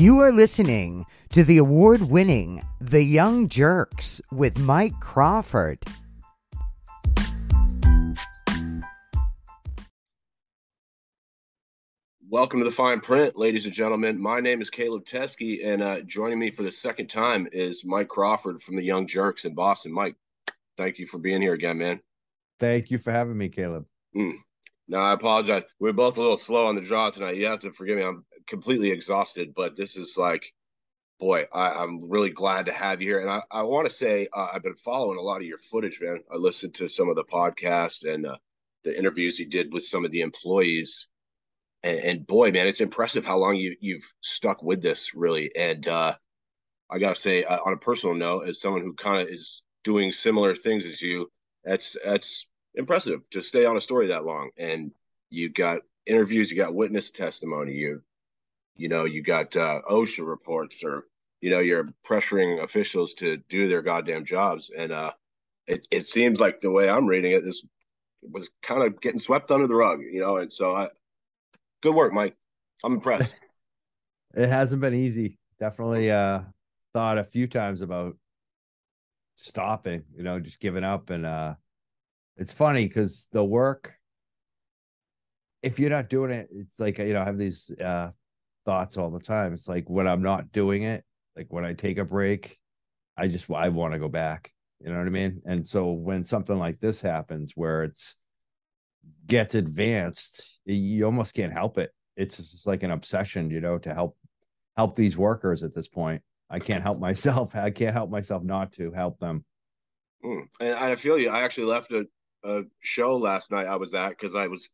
You are listening to the award winning The Young Jurks with Mike Crawford. Welcome to the fine print, ladies and gentlemen. My name is Caleb Teskey, and uh, joining me for the second time is Mike Crawford from the Young Jurks in Boston. Mike, thank you for being here again, man. Thank you for having me, Caleb. Mm. No, I apologize. We are both a little slow on the draw tonight. You have to forgive me. I'm completely exhausted, but this is like, boy, I, am really glad to have you here. And I, I want to say uh, I've been following a lot of your footage, man. I listened to some of the podcasts and uh, the interviews you did with some of the employees and, and, boy, man, it's impressive how long you you've stuck with this, really. And uh, I gotta say, uh, on a personal note, as someone who kind of is doing similar things as you, that's that's impressive to stay on a story that long. And you got interviews, you got witness testimony, you you know, you got uh, OSHA reports, or you know, you're pressuring officials to do their goddamn jobs. And uh, it it seems like the way I'm reading it, this was kind of getting swept under the rug, you know. And so I good work, Mike. I'm impressed. it hasn't been easy. Definitely uh thought a few times about stopping, you know, just giving up. And uh it's funny because the work, if you're not doing it, it's like you know, I have these uh thoughts all the time. It's like when I'm not doing it, like when I take a break, I just I want to go back. You know what I mean? And so when something like this happens where it's gets advanced, you almost can't help it. It's just like an obsession, you know, to help help these workers at this point. I can't help myself. I can't help myself not to help them. Mm. And I feel you. I actually left a, a show last night I was at because I was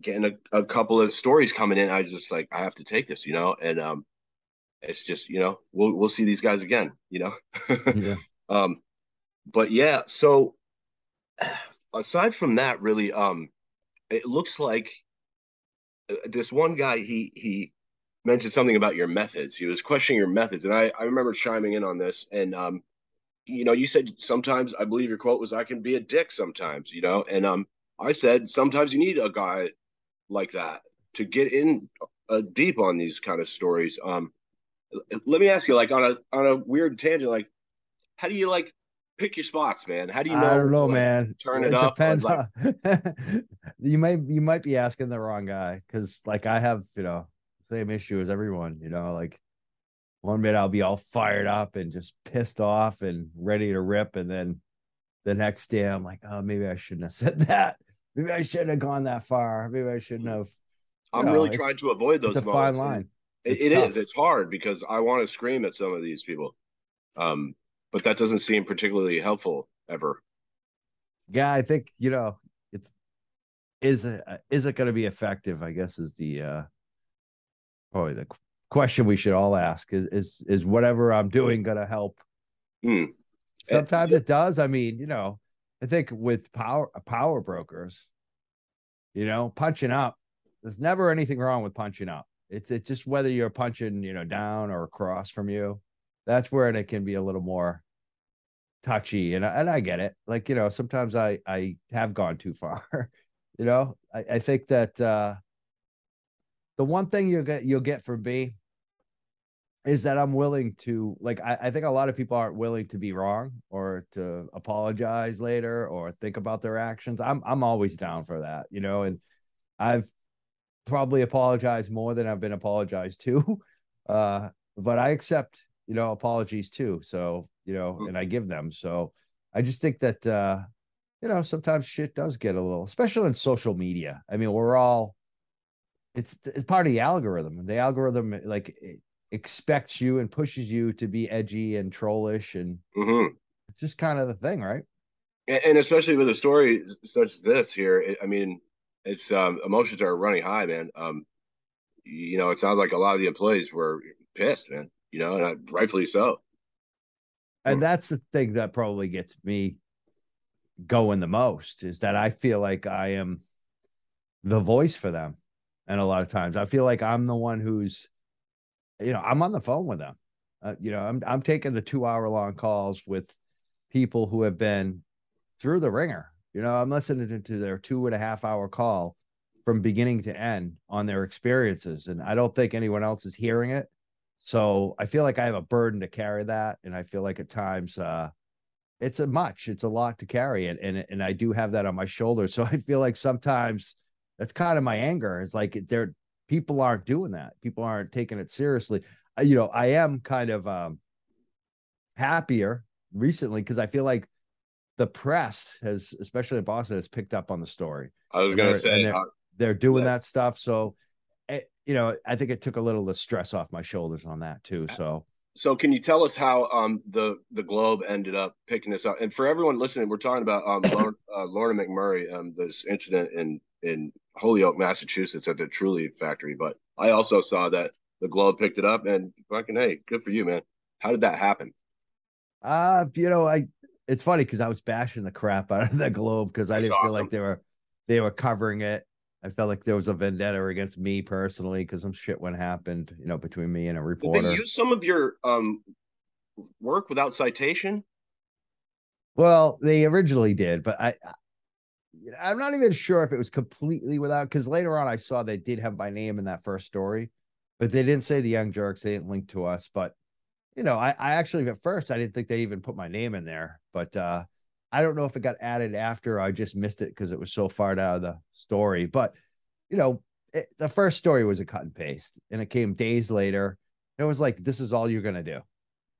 getting a, a couple of stories coming in. I was just like, I have to take this, you know, and um, it's just you know we'll we'll see these guys again, you know. yeah. Um, but yeah, so aside from that, really, um, it looks like uh, this one guy he he mentioned something about your methods. He was questioning your methods, and I I remember chiming in on this. And um, you know, you said sometimes I believe your quote was I can be a dick sometimes, you know, and um, I said sometimes you need a guy like that to get in uh, deep on these kind of stories. Um, let me ask you, like on a on a weird tangent, like how do you like pick your spots, man. How do you know? I don't know, like, man. Turn it, it up. Depends. Like... you might you might be asking the wrong guy because like I have you know same issue as everyone. You know, like one minute I'll be all fired up and just pissed off and ready to rip, and then the next day I'm like, oh, maybe I shouldn't have said that. Maybe I shouldn't have gone that far. Maybe I shouldn't have. I'm know, really trying to avoid those. It's a fine line. It's it is. It's hard because I want to scream at some of these people. Um, but that doesn't seem particularly helpful ever. Yeah, I think you know it's is it is it going to be effective? I guess is the uh probably the question we should all ask is is is whatever I'm doing going to help? Hmm. Sometimes it does. I mean, you know, I think with power power brokers, you know, punching up, there's never anything wrong with punching up. It's it's just whether you're punching, you know, down or across from you that's where it can be a little more touchy and and I get it. Like, you know, sometimes I I have gone too far. you know, I, I think that uh the one thing you'll get you'll get from me is that I'm willing to like I, I think a lot of people aren't willing to be wrong or to apologize later or think about their actions. I'm I'm always down for that, you know, and I've probably apologized more than I've been apologized to. Uh, but I accept you know, apologies too. So, you know, mm. and I give them. So I just think that, uh, you know, sometimes shit does get a little, especially in social media. I mean, we're all, it's, it's part of the algorithm. The algorithm, like, expects you and pushes you to be edgy and trollish and mm-hmm. just kind of the thing, right? And, and especially with a story such as this here, it, I mean, it's um, emotions are running high, man. Um, you know, it sounds like a lot of the employees were pissed, man you know, and I, rightfully so. And that's the thing that probably gets me going the most is that I feel like I am the voice for them. And a lot of times I feel like I'm the one who's, you know, I'm on the phone with them. Uh, you know, I'm I'm taking the two hour long calls with people who have been through the ringer. You know, I'm listening to their two and a half hour call from beginning to end on their experiences. And I don't think anyone else is hearing it So I feel like I have a burden to carry that. And I feel like at times uh it's a much, it's a lot to carry. And and, and I do have that on my shoulders. So I feel like sometimes that's kind of my anger. It's like there people aren't doing that. People aren't taking it seriously. You know, I am kind of um happier recently because I feel like the press has, especially in Boston, has picked up on the story. I was going to say they're, uh, they're, doing yeah. that stuff. So, it, eh, you know, I think it took a little of the stress off my shoulders on that too. So, so can you tell us how um the the Globe ended up picking this up? And for everyone listening, we're talking about um Lorna, uh, Lorna McMurrey, um this incident in in Holyoke, Massachusetts, at the Trulieve factory. But I also saw that the Globe picked it up, and fucking hey, good for you, man. How did that happen? Uh, you know, I it's funny because I was bashing the crap out of the Globe because I didn't awesome. feel like they were they were covering it. I felt like there was a vendetta against me personally because some shit went happened, you know, between me and a reporter. Did they use some of your um work without citation? Well, they originally did, but I, I am not even sure if it was completely without because later on I saw they did have my name in that first story, but they didn't say the young jurks. They didn't link to us, but you know, I, I actually at first I didn't think they even put my name in there, but uh I don't know if it got added after I just missed it because it was so far out of the story. But you know, it, the first story was a cut and paste, and it came days later. It was like, this is all you're gonna do.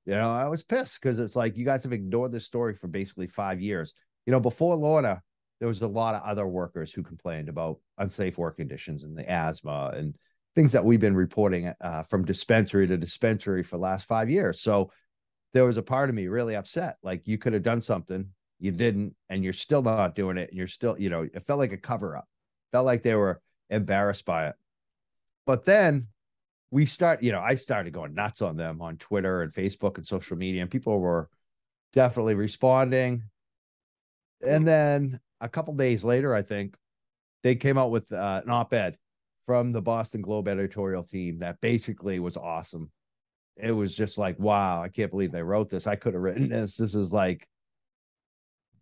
You know, I was pissed because it's like you guys have ignored this story for basically five years. You know, before Lorna, there was a lot of other workers who complained about unsafe work conditions and the asthma and things that we've been reporting uh, from dispensary to dispensary for the last five years. So there was a part of me really upset. Like you could have done something, you didn't, and you're still not doing it. And you're still, you know, it felt like a cover up, felt like they were embarrassed by it. But then we start, you know, I started going nuts on them on Twitter and Facebook and social media, and people were definitely responding. And then a couple days later, I think they came out with uh, an op ed from the Boston Globe editorial team that basically was awesome. It was just like, wow, I can't believe they wrote this. I could have written this. This is like,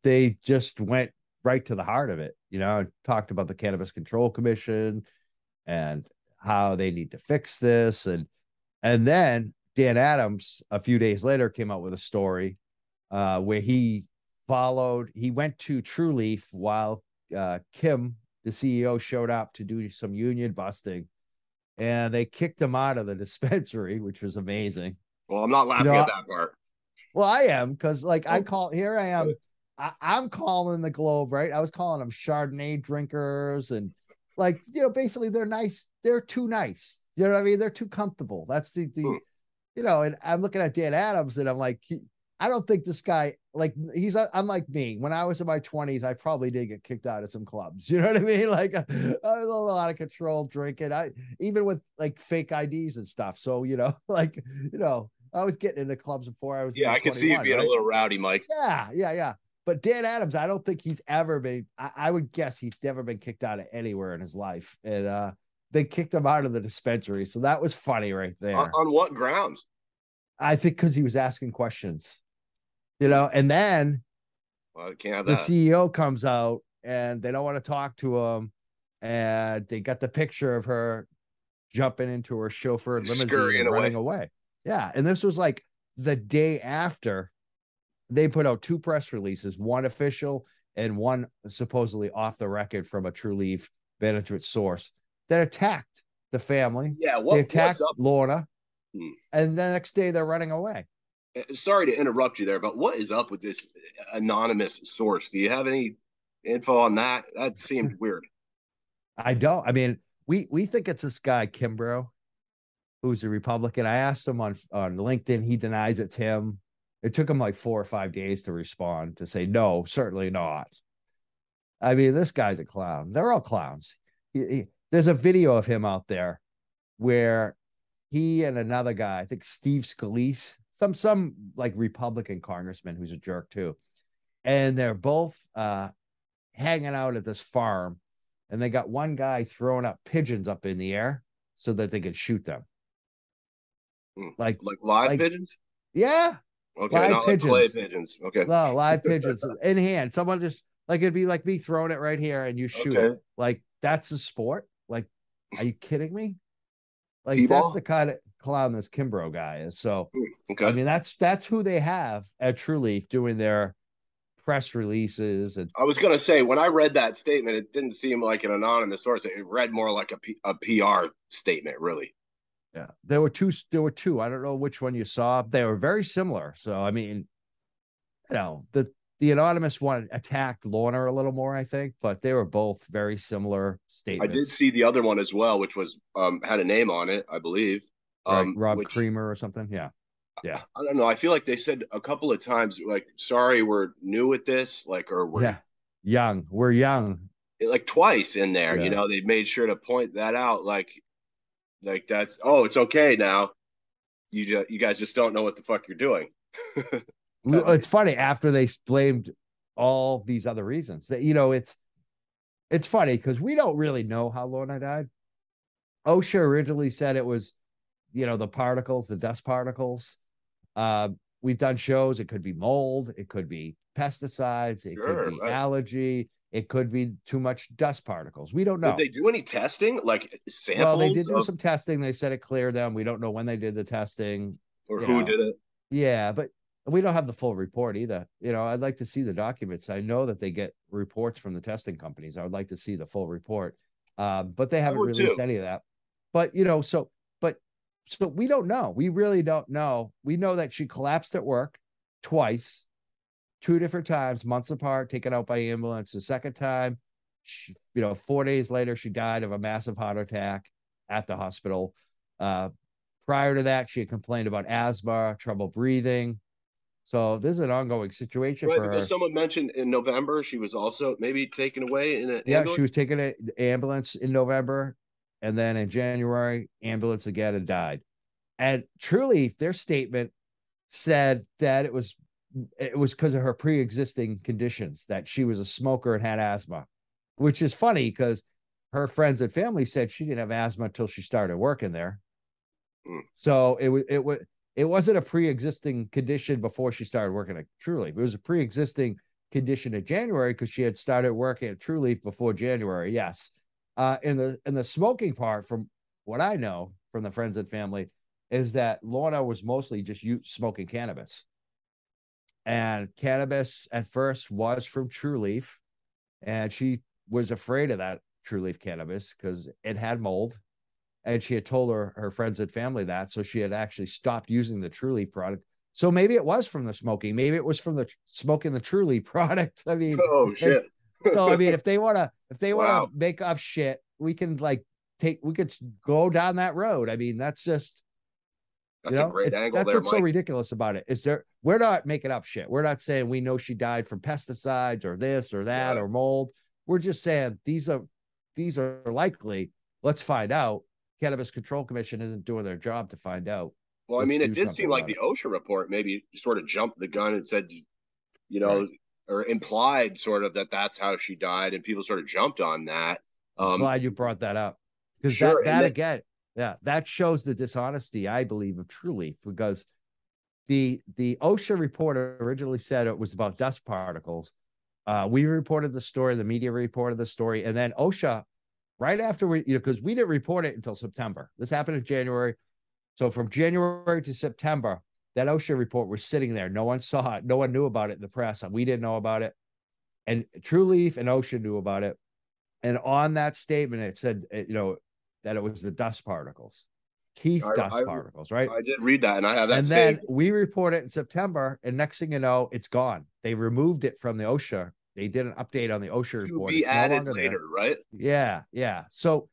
they just went right to the heart of it. You know, talked about the Cannabis Control Commission and how they need to fix this. And, and then Dan Adams, a few days later, came out with a story uh, where he followed, he went to Trulieve while uh, Kim the CEO showed up to do some union busting and they kicked him out of the dispensary, which was amazing. Well, I'm not laughing you know, at that part. Well, I am because like I oh. call here I am I, am calling the globe, right? I was calling them Chardonnay drinkers and like you know, basically they're nice, they're too nice. You know what I mean? They're too comfortable. That's the the hmm. you know, and I'm looking at Dan Adams and I'm like, I don't think this guy like he's unlike me. When I was in my 20s, I probably did get kicked out of some clubs. You know what I mean? Like I was a little out of control drinking. I even with like fake IDs and stuff. So you know, like you know, I was getting into clubs before I was. Yeah, I can see you being right? a little rowdy, Mike. Yeah, yeah, yeah. But Dan Adams, I don't think he's ever been. I, I would guess he's never been kicked out of anywhere in his life, and uh they kicked him out of the dispensary. So that was funny right there. On, on what grounds? I think because he was asking questions you know, and then well, the CEO comes out and they don't want to talk to him, and they got the picture of her jumping into her chauffeur limousine and running away. away. Yeah, and this was like the day after they put out two press releases, one official and one supposedly off the record from a Trulieve management source that attacked the family. Yeah, what, they attacked Lorna, hmm. and the next day they're running away. Sorry to interrupt you there, but what is up with this anonymous source? Do you have any info on that? That seemed weird. I don't. I mean, we we think it's this guy Kimbrough, who's a Republican. I asked him on on LinkedIn. He denies it's him. It took him like four or five days to respond to say no, certainly not. I mean, this guy's a clown. They're all clowns. He, he, there's a video of him out there where he and another guy, I think Steve Scalise, some some like Republican congressman who's a jerk too, and they're both uh, hanging out at this farm, and they got one guy throwing up pigeons up in the air so that they could shoot them. Hmm. Like like live like, pigeons. Yeah. Okay. Live pigeons. Like pigeons. Okay. No, live pigeons in hand. Someone just like it'd be like me throwing it right here and you shoot okay. it. Like that's a sport. Like, are you kidding me? Like T-ball? that's the kind of clown this Kimbrough guy is. So Okay. I mean, that's that's who they have at Trulieve doing their press releases and I was gonna say when I read that statement, it didn't seem like an anonymous source. It read more like a, P- a PR statement, really. yeah. There were two. There were two. I don't know which one you saw. They were very similar. So I mean, you know, the the anonymous one attacked Lorna a little more, I think, but they were both very similar statements. I did see the other one as well, which was um had a name on it, I believe. Right, Um, Rob which- Kremer or something. Yeah. Yeah. I don't know. I feel like they said a couple of times, like, "Sorry, we're new at this," like, or we're Yeah. Young. We're young. like twice in there. Yeah. You know, they made sure to point that out, like, like that's oh, it's okay now. You just you guys just don't know what the fuck you're doing. It's funny after they blamed all these other reasons that you know it's it's funny because we don't really know how Lorna died. OSHA originally said it was, you know, the particles, the dust particles. Uh, we've done shows. It could be mold. It could be pesticides. It Sure, could be right. allergy. It could be too much dust particles. We don't know. Did they do any testing, like samples, well, they did do of- some testing. They said it cleared them. We don't know when they did the testing. or who know. did it? Yeah, but we don't have the full report either. You know, I'd like to see the documents. I know that they get reports from the testing companies. I would like to see the full report. Um, but they haven't released too. any of that. But you know, so so we don't know. We really don't know. We know that she collapsed at work twice, two different times, months apart, taken out by ambulance. The second time, she, you know, four days later, she died of a massive heart attack at the hospital. Uh, prior to that, she had complained about asthma, trouble breathing. So this is an ongoing situation Right, for her. because someone mentioned in November she was also maybe taken away in an Yeah, ambulance? she was taken an ambulance in November, and then in January, ambulance again and died. And Trulieve, their statement said that it was it was because of her pre-existing conditions that she was a smoker and had asthma, which is funny because her friends and family said she didn't have asthma until she started working there. Hmm. So it was it was it wasn't a pre-existing condition before she started working at Trulieve. It was a pre-existing condition in January because she had started working at Trulieve before January. Yes. Uh, in the in the smoking part, from what I know from the friends and family, is that Lorna was mostly just you smoking cannabis. And cannabis at first was from Trulieve, and she was afraid of that Trulieve cannabis because it had mold. And she had told her her friends and family that, so she had actually stopped using the Trulieve product. So maybe it was from the smoking. Maybe it was from the smoking the Trulieve product. I mean, Oh shit. So I mean, if they want to, if they want to Wow. make up shit, we can like take, we could go down that road. I mean, that's just, That's you know, a great angle that's there, what's so ridiculous about it. Is there? We're not making up shit. We're not saying we know she died from pesticides or this or that Right. or mold. We're just saying these are, these are likely. Let's find out. Cannabis Control Commission isn't doing their job to find out. Well, I Let's mean, it did seem like about the OSHA report maybe sort of jumped the gun and said, you know, or implied sort of that that's how she died, and people sort of jumped on that. Um, glad you brought that up. Because Sure, that that that- again yeah that shows the dishonesty i believe of Trulieve because the the osha report originally said it was about dust particles. Uh we reported the story the media reported the story and then osha right after we you know because we didn't report it until september. This happened in january. So from january to september that osha report was sitting there no one saw it no one knew about it in the press we didn't know about it and Trulieve and osha knew about it and on that statement, it said, uh, you know, that it was the dust particles, Keith I- dust I- particles, right? I did read that, and I have that and then we report it in September, and next thing you know, it's gone. They removed it from the OSHA. They did an update on the OSHA to report. be It's no added longer there. right? Yeah, yeah. So,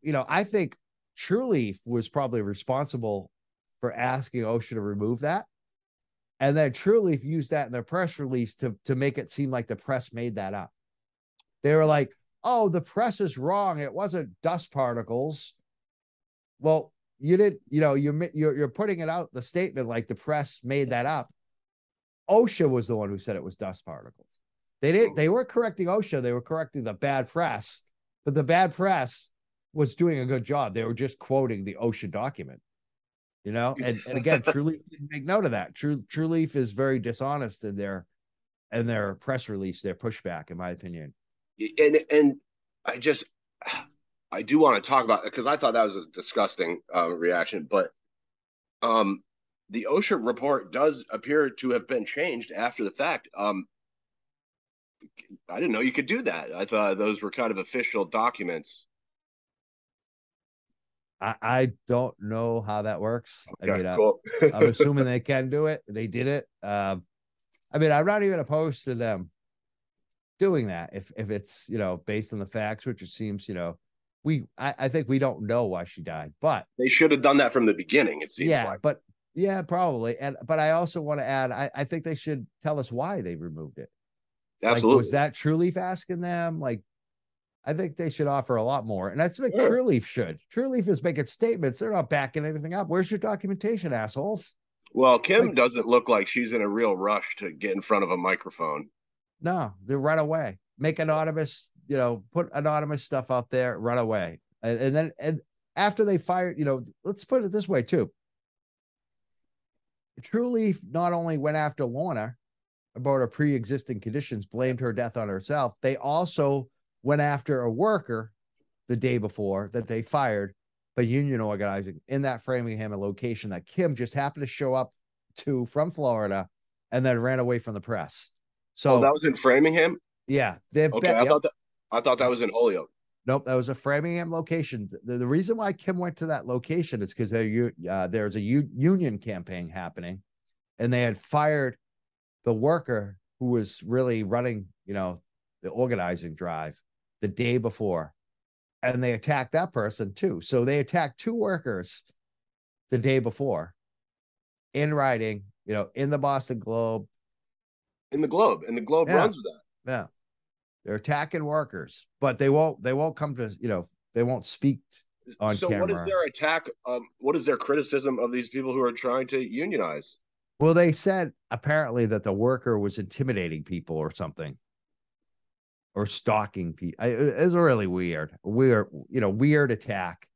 you know, I think Trulieve was probably responsible for asking OSHA to remove that. And then Trulieve used that in their press release to, to make it seem like the press made that up. They were like, oh, the press is wrong. It wasn't dust particles. Well, you didn't, you know, you're, you're, you're putting it out the statement like the press made that up. OSHA was the one who said it was dust particles. They didn't, they weren't correcting OSHA, they were correcting the bad press, but the bad press was doing a good job. They were just quoting the OSHA document. You know, and, and again, didn't make note of that. True Trulieve is very dishonest in their in their press release, their pushback, in my opinion. and and I just I do want to talk about because I thought that was a disgusting uh, reaction, but um, the OSHA report does appear to have been changed after the fact. Um, I didn't know you could do that. I thought those were kind of official documents. I, I don't know how that works. Okay, I mean, cool. I, I'm assuming they can do it. They did it. Um, I mean, I'm not even opposed to them doing that if if it's you know based on the facts, which it seems you know we I, I think we don't know why she died, but they should have done that from the beginning. It seems yeah, like. but yeah, probably. And but I also want to add, I, I think they should tell us why they removed it. Absolutely. Like, was that Trulieve asking them? Like, I think they should offer a lot more. And I think Sure. Trulieve should. Trulieve is making statements. They're not backing anything up. Where's your documentation, assholes? well, Kim like- doesn't look like she's in a real rush to get in front of a microphone. No, they run away. Make anonymous, you know, put anonymous stuff out there, run away. And, and then and after they fired, you know, let's put it this way too. Trulieve not only went after Lorna about her pre-existing conditions, blamed her death on herself, they also went after a worker the day before that they fired by union organizing in that Framingham location that Kim just happened to show up to from Florida and then ran away from the press. So oh, that was in Framingham. yeah, they've Okay, bet- I yep. thought that. I thought that was in Holyoke. Nope, that was a Framingham location. The, the reason why Kim went to that location is because there uh, there's a u- union campaign happening, and they had fired the worker who was really running, you know, the organizing drive the day before, and they attacked that person too. So they attacked two workers the day before, in writing, you know, in the Boston Globe. in the Globe, and the Globe Yeah. runs with that. Yeah. They're attacking workers, but they won't they won't come to, you know, they won't speak on so, what is their attack? Um, what is their criticism of these people who are trying to unionize? Well, they said apparently that the worker was intimidating people or something, or stalking people. It's really weird, weird, you know, weird attack.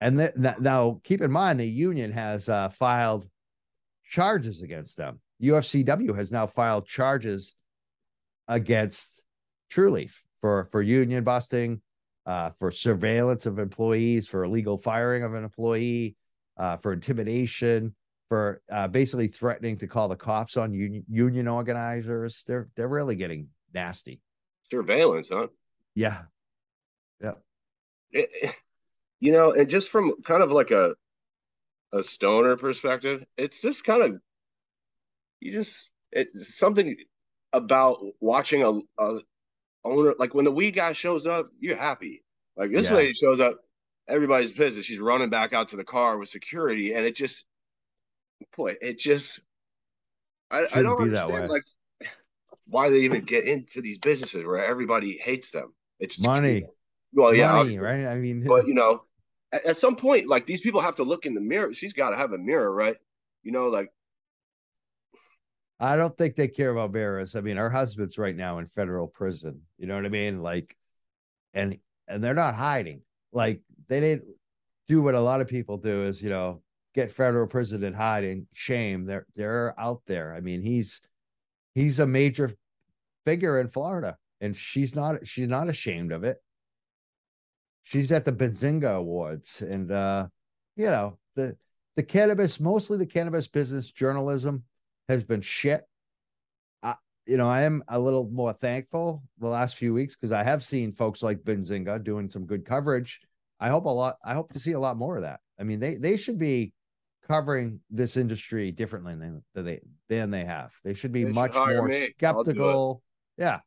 And th- now, keep in mind, the union has uh, filed charges against them. UFCW has now filed charges against Trulieve for for union busting, uh, for surveillance of employees, for illegal firing of an employee, uh, for intimidation, for uh, basically threatening to call the cops on union, union organizers. They're they're really getting nasty. Surveillance, huh? Yeah, It- it- you know, and just from kind of like a a stoner perspective, it's just kind of you just it's something about watching a, a owner like when the weed guy shows up, you're happy. Like this Yeah. lady shows up, everybody's pissed. She's running back out to the car with security, and it just, boy, it just, I, I don't be that understand way. like why they even get into these businesses where everybody hates them. It's money, Well, yeah, money, right? I mean, but you know, at, at some point, like these people have to look in the mirror. She's got to have a mirror, right? You know, like I don't think they care about Barris. I mean, her husband's right now in federal prison. You know what I mean? Like, and and they're not hiding. Like they didn't do what a lot of people do is you know get federal prison and hiding. Shame. They're they're out there. I mean, he's he's a major figure in Florida, and she's not she's not ashamed of it. She's at the Benzinga Awards, and uh, you know the the cannabis, mostly the cannabis business journalism has been shit. I, you know, I am a little more thankful the last few weeks because I have seen folks like Benzinga doing some good coverage. I hope a lot. I hope to see a lot more of that. I mean, they they should be covering this industry differently than, than they than they have. They should be They much hire more me. I'll do it. skeptical. Yeah,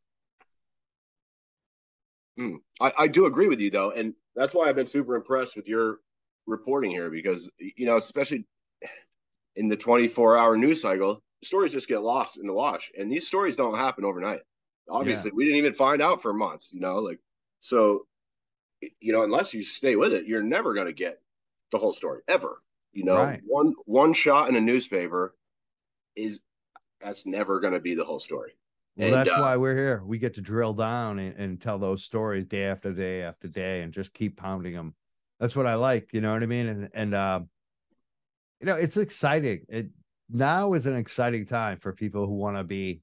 Mm. I, I do agree with you though, and that's why I've been super impressed with your reporting here because you know, especially in the 24 hour news cycle, stories just get lost in the wash, and these stories don't happen overnight. Obviously, we didn't even find out for months, you know, like so. You know, unless you stay with it, you're never going to get the whole story ever. You know, Right. one one shot in a newspaper is that's never going to be the whole story. well, And, that's uh, why we're here. We get to drill down and, and tell those stories day after day after day, and just keep pounding them. That's what I like. You know what I mean? And and uh, you know, it's exciting. It now is an exciting time for people who want to be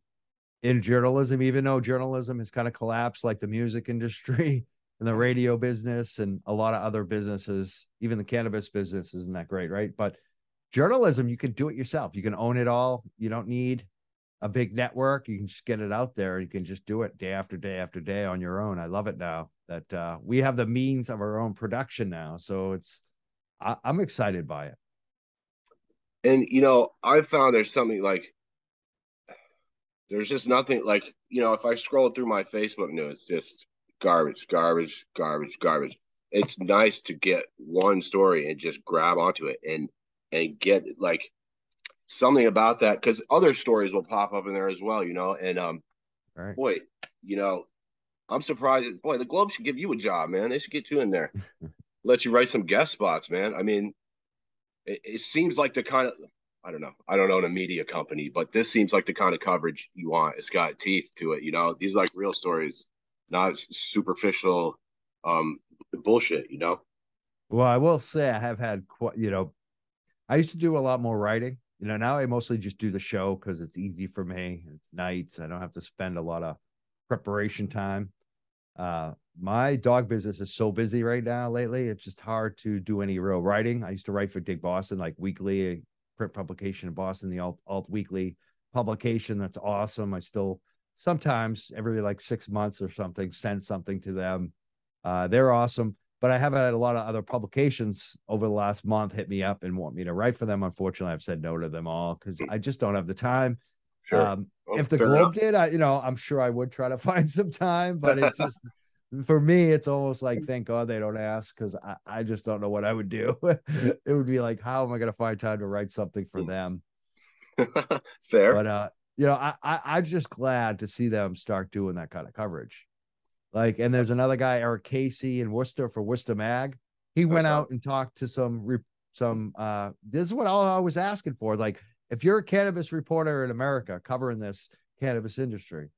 in journalism, even though journalism has kind of collapsed like the music industry. In the radio business and a lot of other businesses, even the cannabis business isn't that great, right? But journalism, you can do it yourself. You can own it all. You don't need a big network. You can just get it out there. You can just do it day after day after day on your own. I love it now that uh, we have the means of our own production now. So it's, I, I'm excited by it. And you know, I found there's something like there's just nothing like you know if I scroll through my Facebook news, just garbage, garbage, garbage, garbage. It's nice to get one story and just grab onto it and and get like something about that because other stories will pop up in there as well, you know. And um, right. boy, you know, I'm surprised. Boy, the Globe should give you a job, man. They should get you in there, let you write some guest spots, man. I mean, it, it seems like the kind of I don't know. I don't own a media company, but this seems like the kind of coverage you want. It's got teeth to it, you know. These like real stories, not superficial um bullshit, you know. Well, I will say I have had quite, you know, I used to do a lot more writing. You know, now I mostly just do the show because it's easy for me. It's nights. I don't have to spend a lot of preparation time. Uh, my dog business is so busy right now lately. It's just hard to do any real writing. I used to write for Dig Boston, like weekly print publication in Boston, the Alt, Alt Weekly publication. That's awesome. I still sometimes every like six months or something send something to them. Uh, they're awesome but I have had a lot of other publications over the last month hit me up and want me to write for them. Unfortunately, I've said no to them all because I just don't have the time. Sure. Um, well, if the Globe did, I you know I'm sure I would try to find some time, but it's just for me, it's almost like thank God they don't ask because I, I just don't know what I would do. it would be like, how am I going to find time to write something for hmm. them? Fair, but uh, you know, I, I I'm just glad to see them start doing that kind of coverage. Like, and there's another guy, Eric Casey in Worcester for Worcester Mag. He went out and talked to some some. uh This is what I was asking for. Like, if you're a cannabis reporter in America covering this cannabis industry,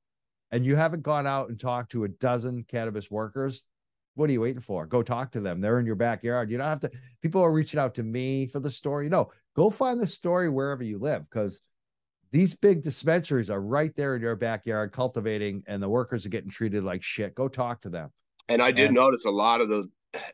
and you haven't gone out and talked to a dozen cannabis workers, what are you waiting for? Go talk to them. They're in your backyard. You don't have to. People are reaching out to me for the story. No, go find the story wherever you live because these big dispensaries are right there in your backyard cultivating, and the workers are getting treated like shit. Go talk to them. And I did and, notice a lot of the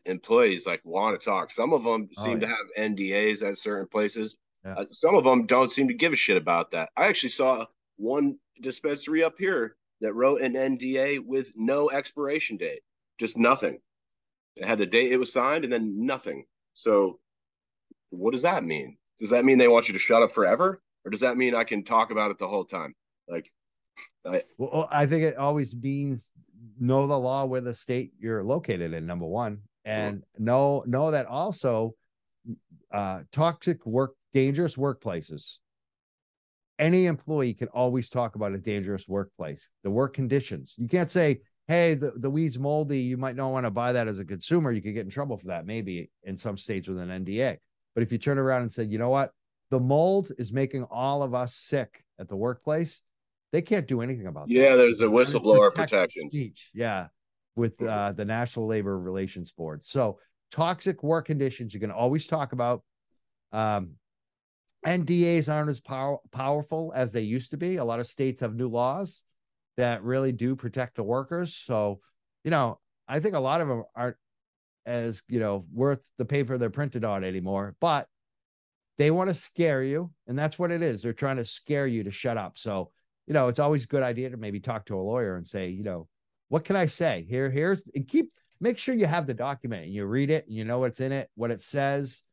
employees like want to talk. Some of them oh, seem oh, yeah. to have NDAs at certain places. Yeah. Uh, some of them don't seem to give a shit about that. I actually saw one dispensary up here that wrote an NDA with no expiration date, just nothing. It had the date it was signed and then nothing. So, what does that mean? Does that mean they want you to shut up forever? Or does that mean I can talk about it the whole time? Like, I, well, I think it always means know the law where the state you're located in. Number one, and know know that also uh, toxic work, dangerous workplaces. Any employee can always talk about a dangerous workplace, the work conditions. You can't say, "Hey, the the weed's moldy. You might not want to buy that as a consumer. You could get in trouble for that, maybe in some states with an NDA." But if you turn around and say, "You know what? The mold is making all of us sick at the workplace. They can't do anything about yeah, that. Yeah, there's a whistleblower protection. Speech. Yeah, with uh, the National Labor Relations Board. So toxic work conditions you can always talk about. Um, NDAs aren't as pow- powerful as they used to be. A lot of states have new laws that really do protect the workers. So, you know, I think a lot of them aren't as you know worth the paper they're printed on anymore. But they want to scare you, and that's what it is. They're trying to scare you to shut up. So, you know, it's always a good idea to maybe talk to a lawyer and say, you know, what can I say? Here, here's and keep make sure you have the document and you read it and you know what's in it, what it says,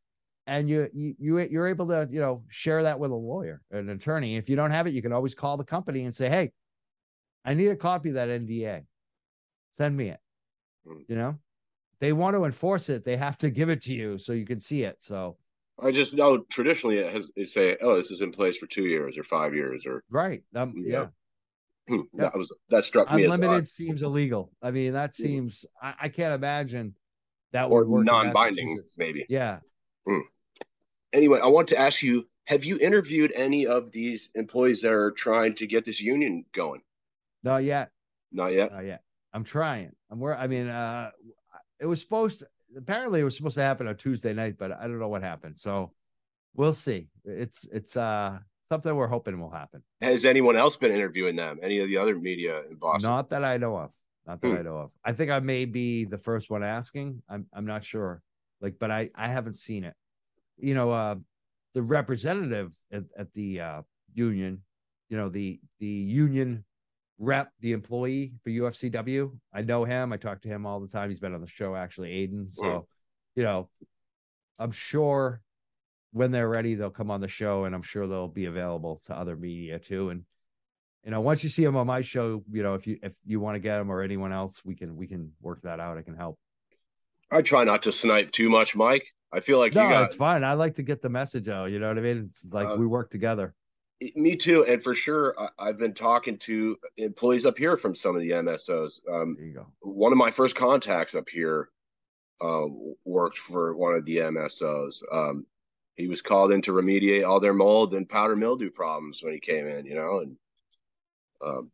and you you, you you're able to, you know, share that with a lawyer, an attorney. If you don't have it, you can always call the company and say, Hey, I need a copy of that NDA. Send me it. Hmm. You know, they want to enforce it, they have to give it to you so you can see it. So I just know traditionally it has they say, oh, this is in place for two years or five years or right. Um, yeah. Hmm, that was that struck me. Unlimited seems illegal. I mean, that seems I, I can't imagine that or non-binding, maybe. Yeah. Hmm. Anyway, I want to ask you: Have you interviewed any of these employees that are trying to get this union going? Not yet. Not yet. Not yet. I'm trying. I'm where. I mean, uh, it was supposed. To, apparently it was supposed to happen on Tuesday night, but I don't know what happened. So we'll see. It's it's uh something we're hoping will happen. Has anyone else been interviewing them? Any of the other media in Boston? Not that I know of. Not that Hmm. I know of. I think I may be the first one asking. I'm I'm not sure. Like, but I I haven't seen it. You know, uh, the representative at, at the uh, union, you know, the the union rep, the employee for UFCW. I know him. I talk to him all the time. He's been on the show actually, Aiden. So, you know, I'm sure when they're ready, they'll come on the show, and I'm sure they'll be available to other media too. And you know, once you see them on my show, you know, if you if you want to get them or anyone else, we can we can work that out. I can help. I try not to snipe too much, Mike. I feel like no, got it's fine. I like to get the message out. You know what I mean? It's like Uh, we work together. Me too, and for sure, I, I've been talking to employees up here from some of the MSOs. Um, There you go. one of my first contacts up here uh, worked for one of the MSOs. Um, he was called in to remediate all their mold and powder mildew problems when he came in, you know, and um,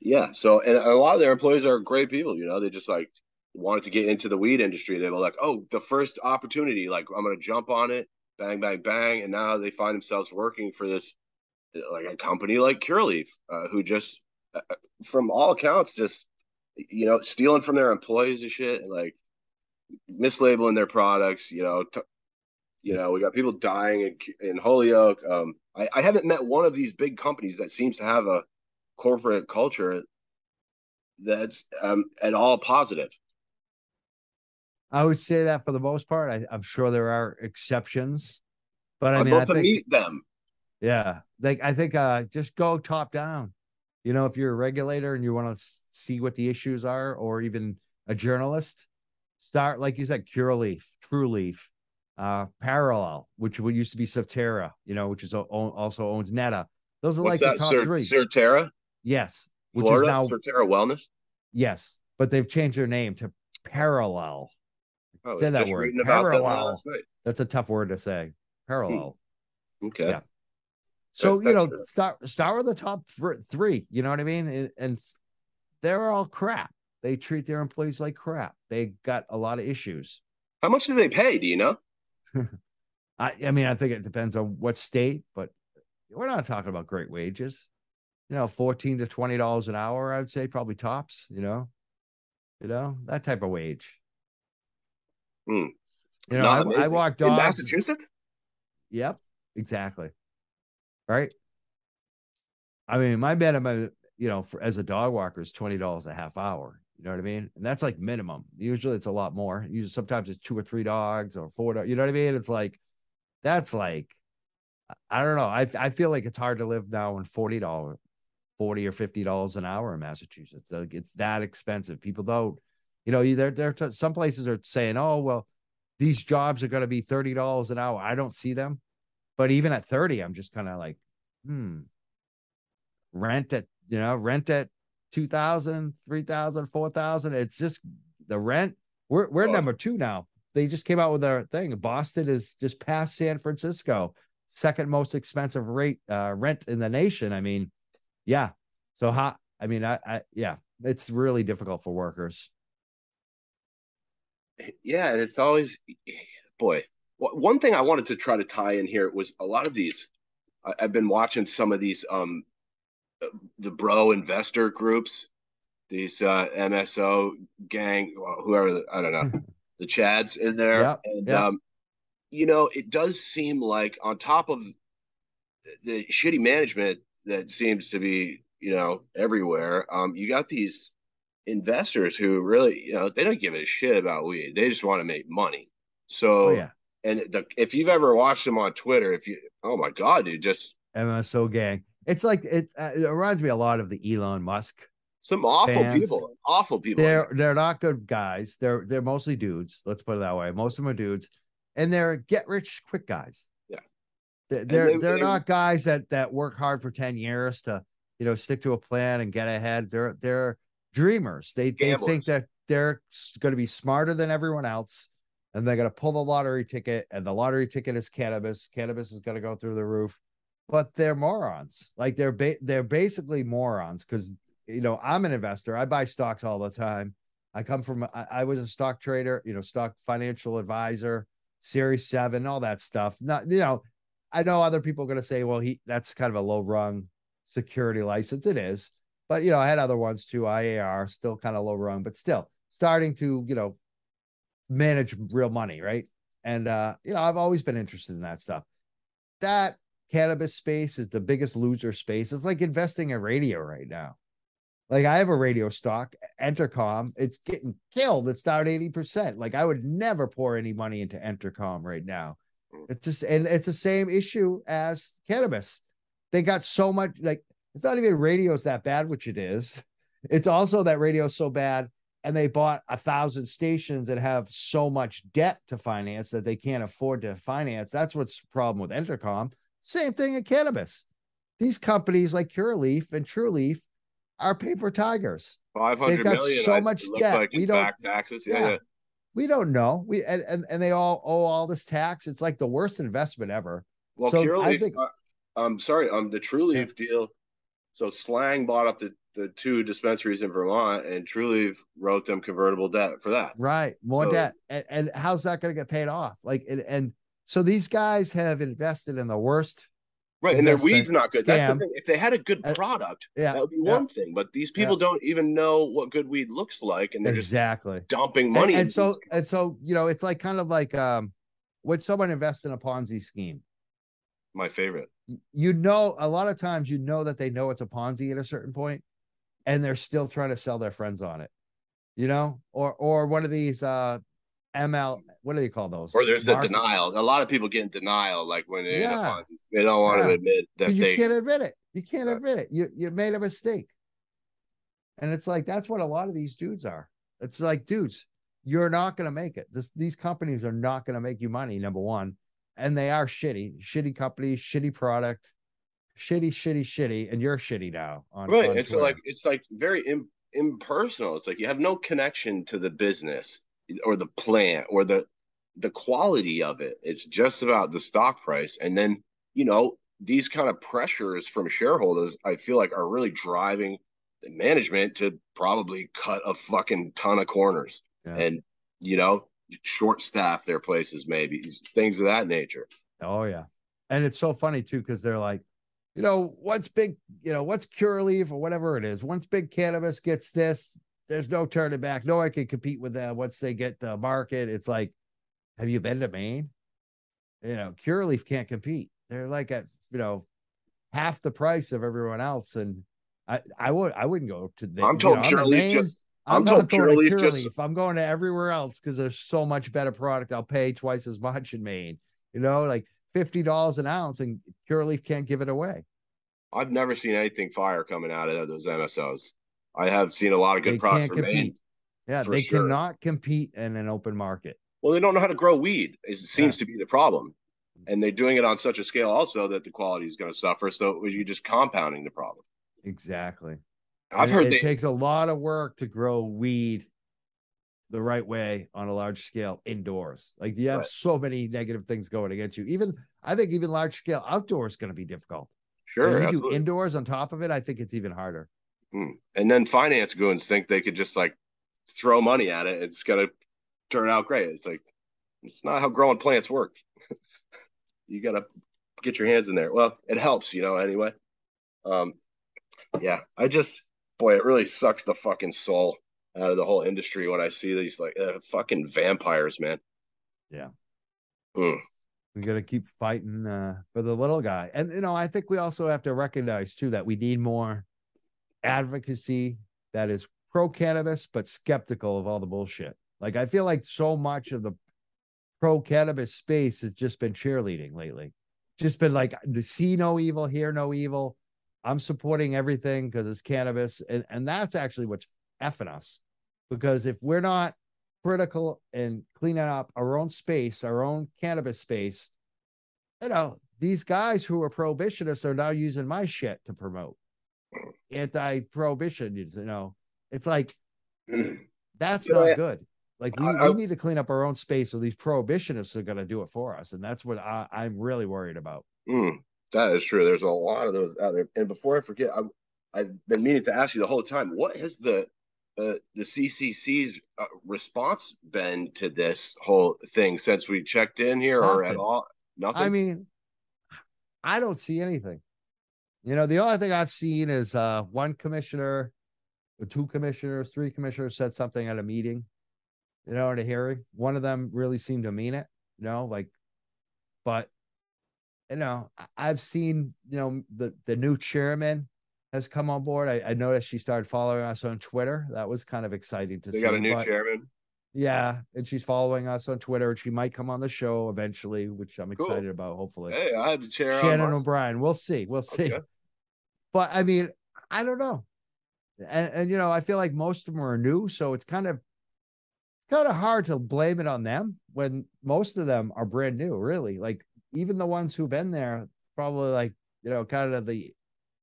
yeah. So, and a lot of their employees are great people, you know. They just like wanted to get into the weed industry. They were like, "Oh, the first opportunity, like I'm gonna jump on it." Bang, bang, bang, and now they find themselves working for this like a company like Curaleaf, uh, who just, uh, from all accounts, just you know, stealing from their employees and shit, and like mislabeling their products. You know, t- you know, we got people dying in, in Holyoke. Um, I, I haven't met one of these big companies that seems to have a corporate culture that's um, at all positive. I would say that for the most part. I, I'm sure there are exceptions, but I I'd mean, I to think, meet them. Yeah, like I think, uh, just go top down. You know, if you're a regulator and you want to see what the issues are, or even a journalist, start like you said, Curaleaf, True Leaf, uh, Parallel, which would used to be Surterra, you know, which is also owns NETA. Those are What's like that? the top Sur- three. Surterra, yes, which Florida, is now Surterra Wellness. yes, but they've changed their name to Parallel. Oh, Say that word, reading about them parallel. night. That's a tough word to say. Parallel. Okay. Yeah. So That- you know, true. start start with the top three. You know what I mean? And, and they're all crap. They treat their employees like crap. They got a lot of issues. How much do they pay? Do you know? I, I mean, I think it depends on what state, but we're not talking about great wages. You know, fourteen to twenty dollars an hour. I would say probably tops. You know, you know that type of wage. Hmm. You know, Not I, I amazing. walk in. Massachusetts. Yep, exactly. Right. I mean, my minimum, uh, you know, for as a dog walker is twenty dollars a half hour. You know what I mean? And that's like minimum. Usually it's a lot more. Usually sometimes it's two or three dogs or four. You know what I mean? It's like that's like I don't know. I I feel like it's hard to live now on forty dollars, forty or fifty dollars an hour in Massachusetts. Like it's that expensive. People don't, you know, either they're some places are saying, oh well, these jobs are going to be thirty dollars an hour. I don't see them, but even at thirty, I'm just kind of like, hmm. Rent at you know rent at 2000 3000 4000 it's just the rent we're we're Oh. number two now they just came out with their thing boston is just past san francisco second most expensive rate uh rent in the nation i mean yeah so how i mean i i yeah it's really difficult for workers Yeah, and it's always, boy. One thing I wanted to try to tie in here was a lot of these. I, I've been watching some of these, um, uh, the bro investor groups, these uh, MSO gang, whoever the, I don't know, the Chads in there, and um, you know, it does seem like on top of the shitty management that seems to be, you know, everywhere, um, you got these investors who really, you know, they don't give a shit about weed. They just want to make money. So, oh yeah and the, if you've ever watched them on Twitter, if you, oh my god, dude, just mso gang it's like it, uh, it reminds me a lot of the elon musk some awful Fans. people, awful people. they're they're not good guys. They're they're mostly dudes. Let's put it that way. Most of them are dudes, and they're get rich quick guys. Yeah. They're they're, they- they're they- not guys that that work hard for ten years to you know stick to a plan and get ahead. They're they're dreamers. They they think that they're going to be smarter than everyone else, and they're going to pull the lottery ticket. And the lottery ticket is cannabis. Cannabis is going to go through the roof. But they're morons. Like they're ba- they're basically morons because you know, I'm an investor. I buy stocks all the time. I come from, I, I was a stock trader, you know, stock financial advisor, Series Seven, all that stuff. Not, you know, I know other people are going to say, well, he that's kind of a low rung security license. It is, But you know, I had other ones too. IAR still kind of low rung, but still starting to you know manage real money, right? And uh, you know, I've always been interested in that stuff. That cannabis space is the biggest loser space. It's like investing in radio right now. Like I have a radio stock, Entercom. It's getting killed. It's down 80%. Like I would never pour any money into Entercom right now. It's just and it's the same issue as cannabis. They got so much like it's not even radio's that bad, which it is. It's also that radio's so bad and they bought a thousand stations and have so much debt to finance that they can't afford to finance. That's what's the problem with Entercom. Same thing in cannabis. These companies like Curaleaf and Trulieve are paper tigers. Five They've got so I- much debt. Like We don't- taxes. Yeah. Yeah. yeah. We don't know. We and, and, and they all owe all this tax. It's like the worst investment ever. Well, So, I think- uh, I'm sorry. Um, the Trulieve deal. So Slang bought up the the two dispensaries in Vermont, and Trulieve wrote them convertible debt for that. Right. More So- debt. And, and how's that going to get paid off? Like, and, and so these guys have invested in the worst. Right, and their weed's not good. That's the thing. If they had a good Uh, product, Yeah. that would be yeah. one thing. But these people don't even know what good weed looks like, and they're just Exactly. dumping money. and into so, these- and so, you know, it's like kind of like um, when someone invest in a Ponzi scheme, my favorite. You know, a lot of times you know that they know it's a Ponzi at a certain point, and they're still trying to sell their friends on it, you know, or or one of these uh, ML, what do they call those? Or there's the Market- denial. A lot of people get in denial, like when they're in a Ponzi. They don't want to admit that you they. can't admit it. You can't Right. admit it. You you made a mistake. And it's like that's what a lot of these dudes are. It's like, dudes, you're not gonna make it. This these companies are not gonna make you money, number one. And they are shitty, shitty companies, shitty product, shitty, shitty, shitty, and you're shitty now on right. on It's Twitter. like it's like very Im- impersonal. It's like you have no connection to the business or the plant or the the quality of it. It's just about the stock price, and then you know these kind of pressures from shareholders. I feel like are really driving the management to probably cut a fucking ton of corners Yeah. and you know short staff their places maybe things of that nature. Oh yeah. And it's so funny too, because they're like, you know, once big, you know, what's Curaleaf or whatever it is, once big cannabis gets this, there's no turning back. No one can compete with them once they get the market. It's like, have you been to Maine? You know, Curaleaf can't compete. They're like at, you know, half the price of everyone else. And I, I would I wouldn't go to the I'm told you know, just I'm, I'm not going to Curaleaf Curaleaf. just- I'm going to everywhere else because there's so much better product. I'll pay twice as much in Maine. You know, like fifty dollars an ounce, and Curaleaf can't give it away. I've never seen anything fire coming out of those MSOs. I have seen a lot of good They products from Maine. Yeah, they sure. cannot compete in an open market. Well, they don't know how to grow weed. It seems to be the problem, mm. and they're doing it on such a scale also that the quality is going to suffer. So you're just compounding the problem. Exactly. I've heard it they, takes a lot of work to grow weed the right way on a large scale indoors. Like you have Right. so many negative things going against you. Even I think even large scale outdoors is going to be difficult. sure, you do indoors on top of it, I think it's even harder. Hmm. and then finance goons think they could just like throw money at it. It's going to turn out great. It's like it's not how growing plants work. you got to get your hands in there. Well, it helps, you know. Anyway, um, yeah, I just boy, it really sucks the fucking soul out of the whole industry when I see these like uh, fucking vampires, man. Yeah. Hmm. We got to keep fighting uh, for the little guy. And, you know, I think we also have to recognize, too, that we need more advocacy that is pro cannabis, but skeptical of all the bullshit. Like, I feel like so much of the pro cannabis space has just been cheerleading lately. Just been like, see no evil, hear no evil. I'm supporting everything because it's cannabis. And, and that's actually what's effing us. Because if we're not critical and cleaning up our own space, our own cannabis space. You know, these guys who are prohibitionists are now using my shit to promote anti-prohibition. You know, it's like that's not good. Like we, I- I- we need to clean up our own space, so these prohibitionists are going to do it for us, and that's what I, I'm really worried about. Mm, that is true. There's a lot of those out there. And before I forget, I, I've been meaning to ask you the whole time. What has the uh, the CCC's uh, response been to this whole thing since we checked in here, or at all? Nothing. I mean, I don't see anything. You know, the only thing I've seen is uh one commissioner, or two commissioners, three commissioners said something at a meeting, you know, at a hearing. One of them really seemed to mean it, you know, like, but you know, I've seen, you know, the the new chairman has come on board. I, I noticed she started following us on Twitter. That was kind of exciting to They see. They got a new but- chairman. Yeah, and she's following us on Twitter, and she might come on the show eventually, which I'm Cool. excited about. Hopefully, Hey, I had the chair. on Shannon O'Brien. We'll see. We'll see. Okay. But I mean, I don't know. And, and you know, I feel like most of them are new, so it's kind of it's kind of hard to blame it on them when most of them are brand new, really. Like even the ones who've been there, probably like, you know, kind of the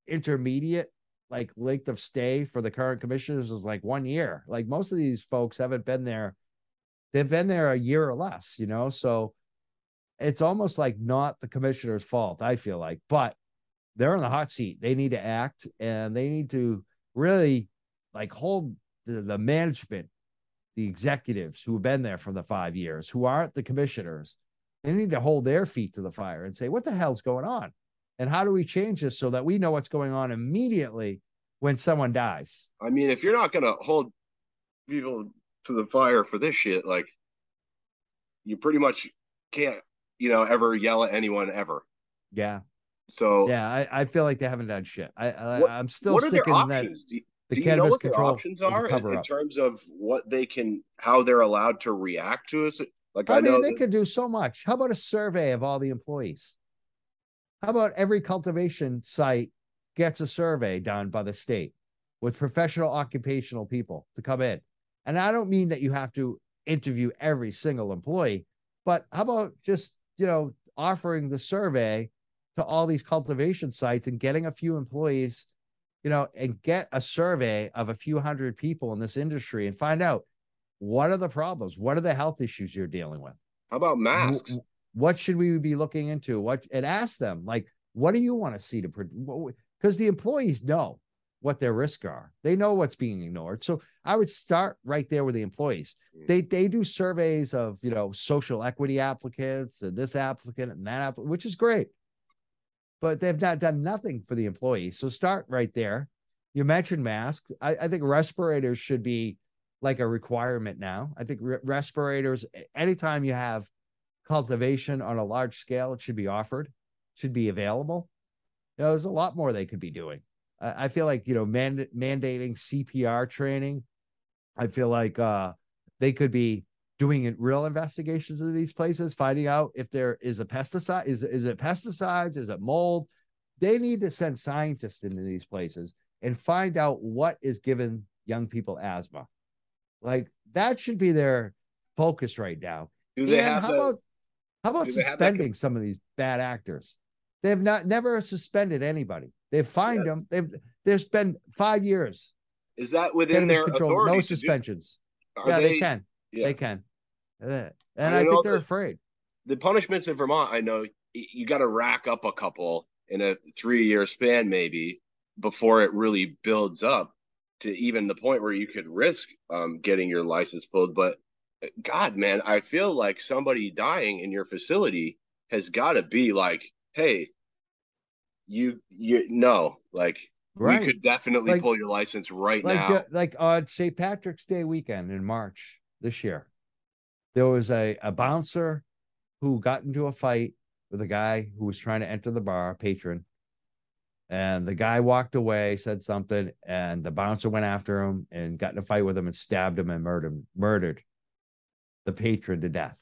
intermediate like length of stay for the current commissioners is like one year. Like most of these folks haven't been there, they've been there a year or less, you know. So it's almost like not the commissioner's fault, I feel like, but they're in the hot seat. They need to act and they need to really like hold the, the management, the executives who have been there for the five years, who aren't the commissioners. They need to hold their feet to the fire and say, what the hell's going on? And how do we change this so that we know what's going on immediately when someone dies? I mean, if you're not gonna hold people to the fire for this shit, like you pretty much can't, you know, ever yell at anyone ever. Yeah. So Yeah. I, I feel like they haven't done shit. I, I I'm still what are their sticking in that options? Do, the do you know cannabis what their control options are in, in terms of what they can, how they're allowed to react to us? Like I, I, know mean, they that- could do so much. How about a survey of all the employees? How about every cultivation site gets a survey done by the state with professional occupational people to come in? And I don't mean that you have to interview every single employee, but how about just, you know, offering the survey to all these cultivation sites and getting a few employees, you know, and get a survey of a few hundred people in this industry and find out what are the problems? What are the health issues you're dealing with? how about masks? wh- What should we be looking into? What and ask them like, what do you want to see to because the employees know what their risks are. They know what's being ignored. So I would start right there with the employees. Mm. They they do surveys of you know social equity applicants and this applicant and that applicant, which is great. But they've not done nothing for the employees. So start right there. You mentioned masks. I, I think respirators should be like a requirement now. I think re- respirators, anytime you have cultivation on a large scale, it should be offered, should be available. You know, there's a lot more they could be doing. I, I feel like, you know, mand- mandating CPR training. I feel like uh, they could be doing real investigations of these places, finding out if there is a pesticide. Is, is it pesticides? Is it mold? They need to send scientists into these places and find out what is giving young people asthma. Like that should be their focus right now. Do they and have how the, about how about do they have that suspending some of these bad actors? They've not never suspended anybody. They've fined Yeah. them. They've there's been five years. is that within their control, authority? no suspensions. yeah, they, can. yeah. They can. Uh, and And I think they're the- afraid. the punishments in Vermont, I know you got to rack up a couple in a three year span, maybe before it really builds up to even the point where you could risk um, getting your license pulled. But uh, God, man, I feel like somebody dying in your facility has got to be like, hey, you, you, no, like Right. we could definitely Like- pull your license right like now. uh, like on St. Patrick's Day weekend in March this year, there was a, a bouncer who got into a fight with a guy who was trying to enter the bar, a patron. And the guy walked away, said something, and the bouncer went after him and got in a fight with him and stabbed him and murdered murdered the patron to death.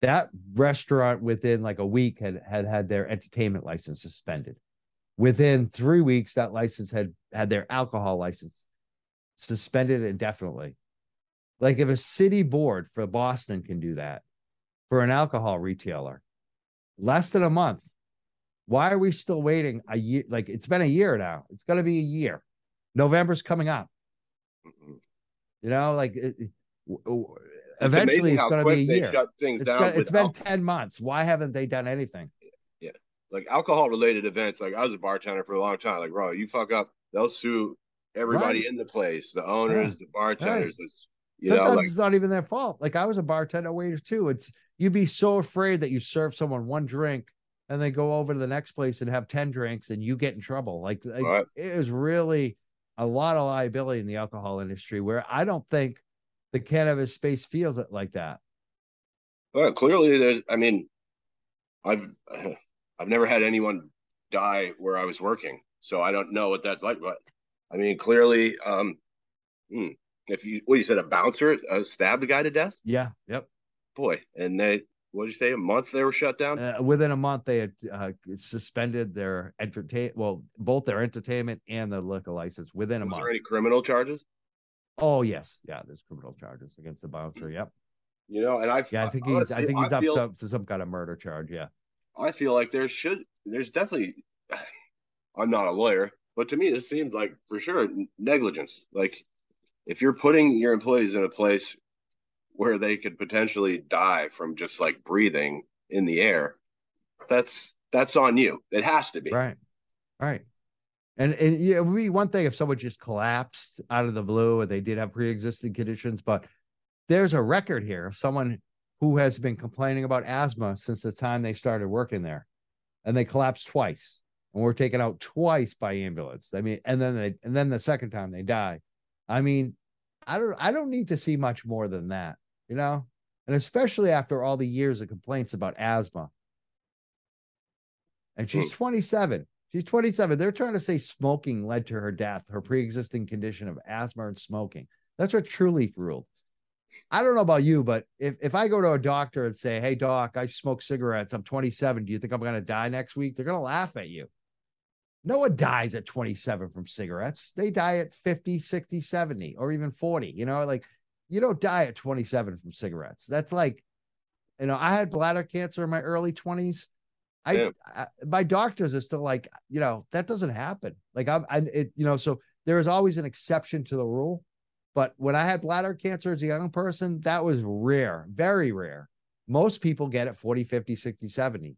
That restaurant within like a week had had had their entertainment license suspended. Within three weeks, that license had had their alcohol license suspended indefinitely. Like if a city board for Boston can do that for an alcohol retailer, less than a month. Why are we still waiting a year? Like it's been a year now. It's going to be a year. November's coming up. You know, like it, it- w- w- It's eventually it's going to be a year. Shut things It's, down. got, it's been al- 10 months. Why haven't they done anything? Yeah. Like alcohol related events. Like I was a bartender for a long time. Like, bro, you fuck up, they'll sue everybody Right. in the place, the owners, the bartenders. It's you Sometimes know, like it's not even their fault. Like I was a bartender waiter too. It's you'd be so afraid that you serve someone one drink and they go over to the next place and have 10 drinks and you get in trouble. Like, like Right. it is really a lot of liability in the alcohol industry where I don't think the cannabis space feels it like that. Well, clearly, there's. I mean, I've I've never had anyone die where I was working, so I don't know what that's like. But I mean, clearly, um, hmm, if you what you said, a bouncer uh, stabbed a guy to death, Yeah. Yep. boy, and they what did you say? A month they were shut down. Uh, within a month, they had uh, suspended their entertain, well, both their entertainment and the liquor license within a was month. there any criminal charges? Oh yes, yeah. There's criminal charges against the bouncer. Yep. You know, and I Yeah, I think he's. I think he's up feel, some, for some kind of murder charge. Yeah. I feel like there should there's definitely. I'm not a lawyer, but to me, this seems like for sure negligence. Like if you're putting your employees in a place where they could potentially die from just like breathing in the air, that's that's on you. It has to be. Right. Right. And, and it would be one thing if someone just collapsed out of the blue and they did have pre-existing conditions, but there's a record here of someone who has been complaining about asthma since the time they started working there, and they collapsed twice, and were taken out twice by ambulance. I mean, and then they and then the second time they die. I mean, I don't I don't need to see much more than that, you know, and especially after all the years of complaints about asthma. And she's 27. She's 27. They're trying to say smoking led to her death, her pre-existing condition of asthma and smoking. That's what Trulieve ruled. I don't know about you, but if, if I go to a doctor and say, Hey doc, I smoke cigarettes, I'm 27. Do you think I'm gonna die next week? They're gonna laugh at you. No one dies at 27 from cigarettes. They die at 50, 60, 70, or even 40. You know, like you don't die at 27 from cigarettes. That's like, you know, I had bladder cancer in my early 20s. I, Yeah. I my doctors are still like, you know, that doesn't happen. Like I'm, I, it, you know, so there is always an exception to the rule. But when I had bladder cancer as a young person, that was rare, very rare. Most people get it 40, 50, 60, 70.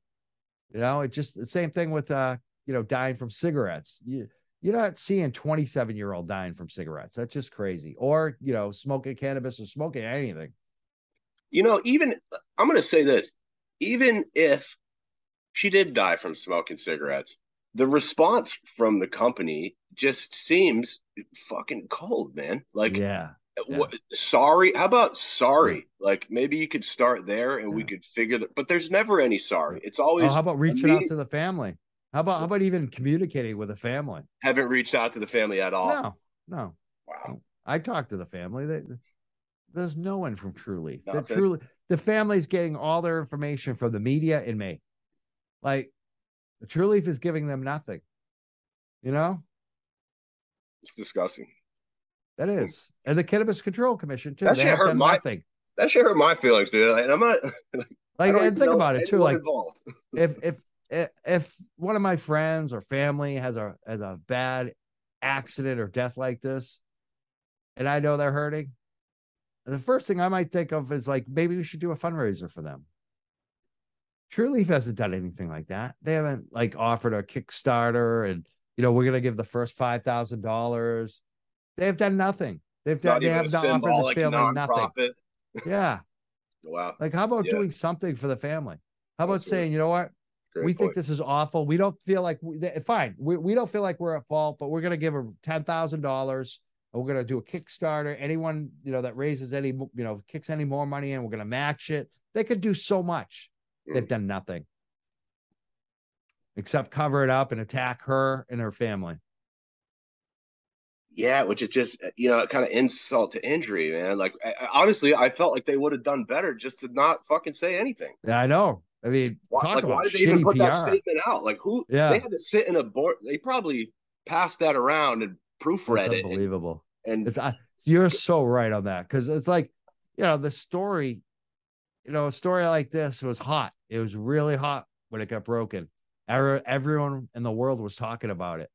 You know, it's just the same thing with, uh, you know, dying from cigarettes. You, you're not seeing 27 year old dying from cigarettes. That's just crazy. Or, you know, smoking cannabis or smoking anything. You know, even uh, I'm going to say this: even if she did die from smoking cigarettes, the response from the company just seems fucking cold, man. Like, yeah. Uh, yeah. what, sorry. How about sorry? Like, maybe you could start there, and we could figure that. But there's never any sorry. It's always. Oh, how about reaching out to the family? How about how about even communicating with the family? haven't reached out to the family at all. No, no. Wow. I talked to the family. They, there's no one from Trulieve. The truly the family's getting all their information from the media and me. Like Trulieve is giving them nothing. You know, It's disgusting. that hmm. is. And the Cannabis Control Commission too. That shit hurt my- nothing. That shit hurt my feelings, dude. Like, and I'm not. I Like and think about it too. Like involved. if if if one of my friends or family has a has a bad accident or death like this, and I know they're hurting, the first thing I might think of is like maybe we should do a fundraiser for them. Trulieve hasn't done anything like that. They haven't like offered a Kickstarter and you know we're gonna give the first five thousand dollars. They have done nothing. They've done. They have not offered this family nothing. Yeah, Wow. like how about Yeah. doing something for the family? How about saying, you know what? Great we point. think this is awful. We don't feel like we, fine. We, we don't feel like we're at fault, but we're going to give her ten thousand dollars. and We're going to do a Kickstarter. Anyone you know that raises any you know kicks any more money in, we're going to match it. They could do so much. They've Mm. done nothing except cover it up and attack her and her family. Yeah, which is just you know kind of insult to injury, man. Like I- honestly, I felt like they would have done better just to not fucking say anything. Yeah, I know. I mean, Why, talk like, about why did they even put that statement out? Like, who? Yeah. they had to sit in a board. They probably passed that around and proofread That's it. And, unbelievable. and It's I, you're so right on that because it's like you know the story, you know, a story like this was hot. It was really hot when it got broken. Every- Everyone in the world was talking about it,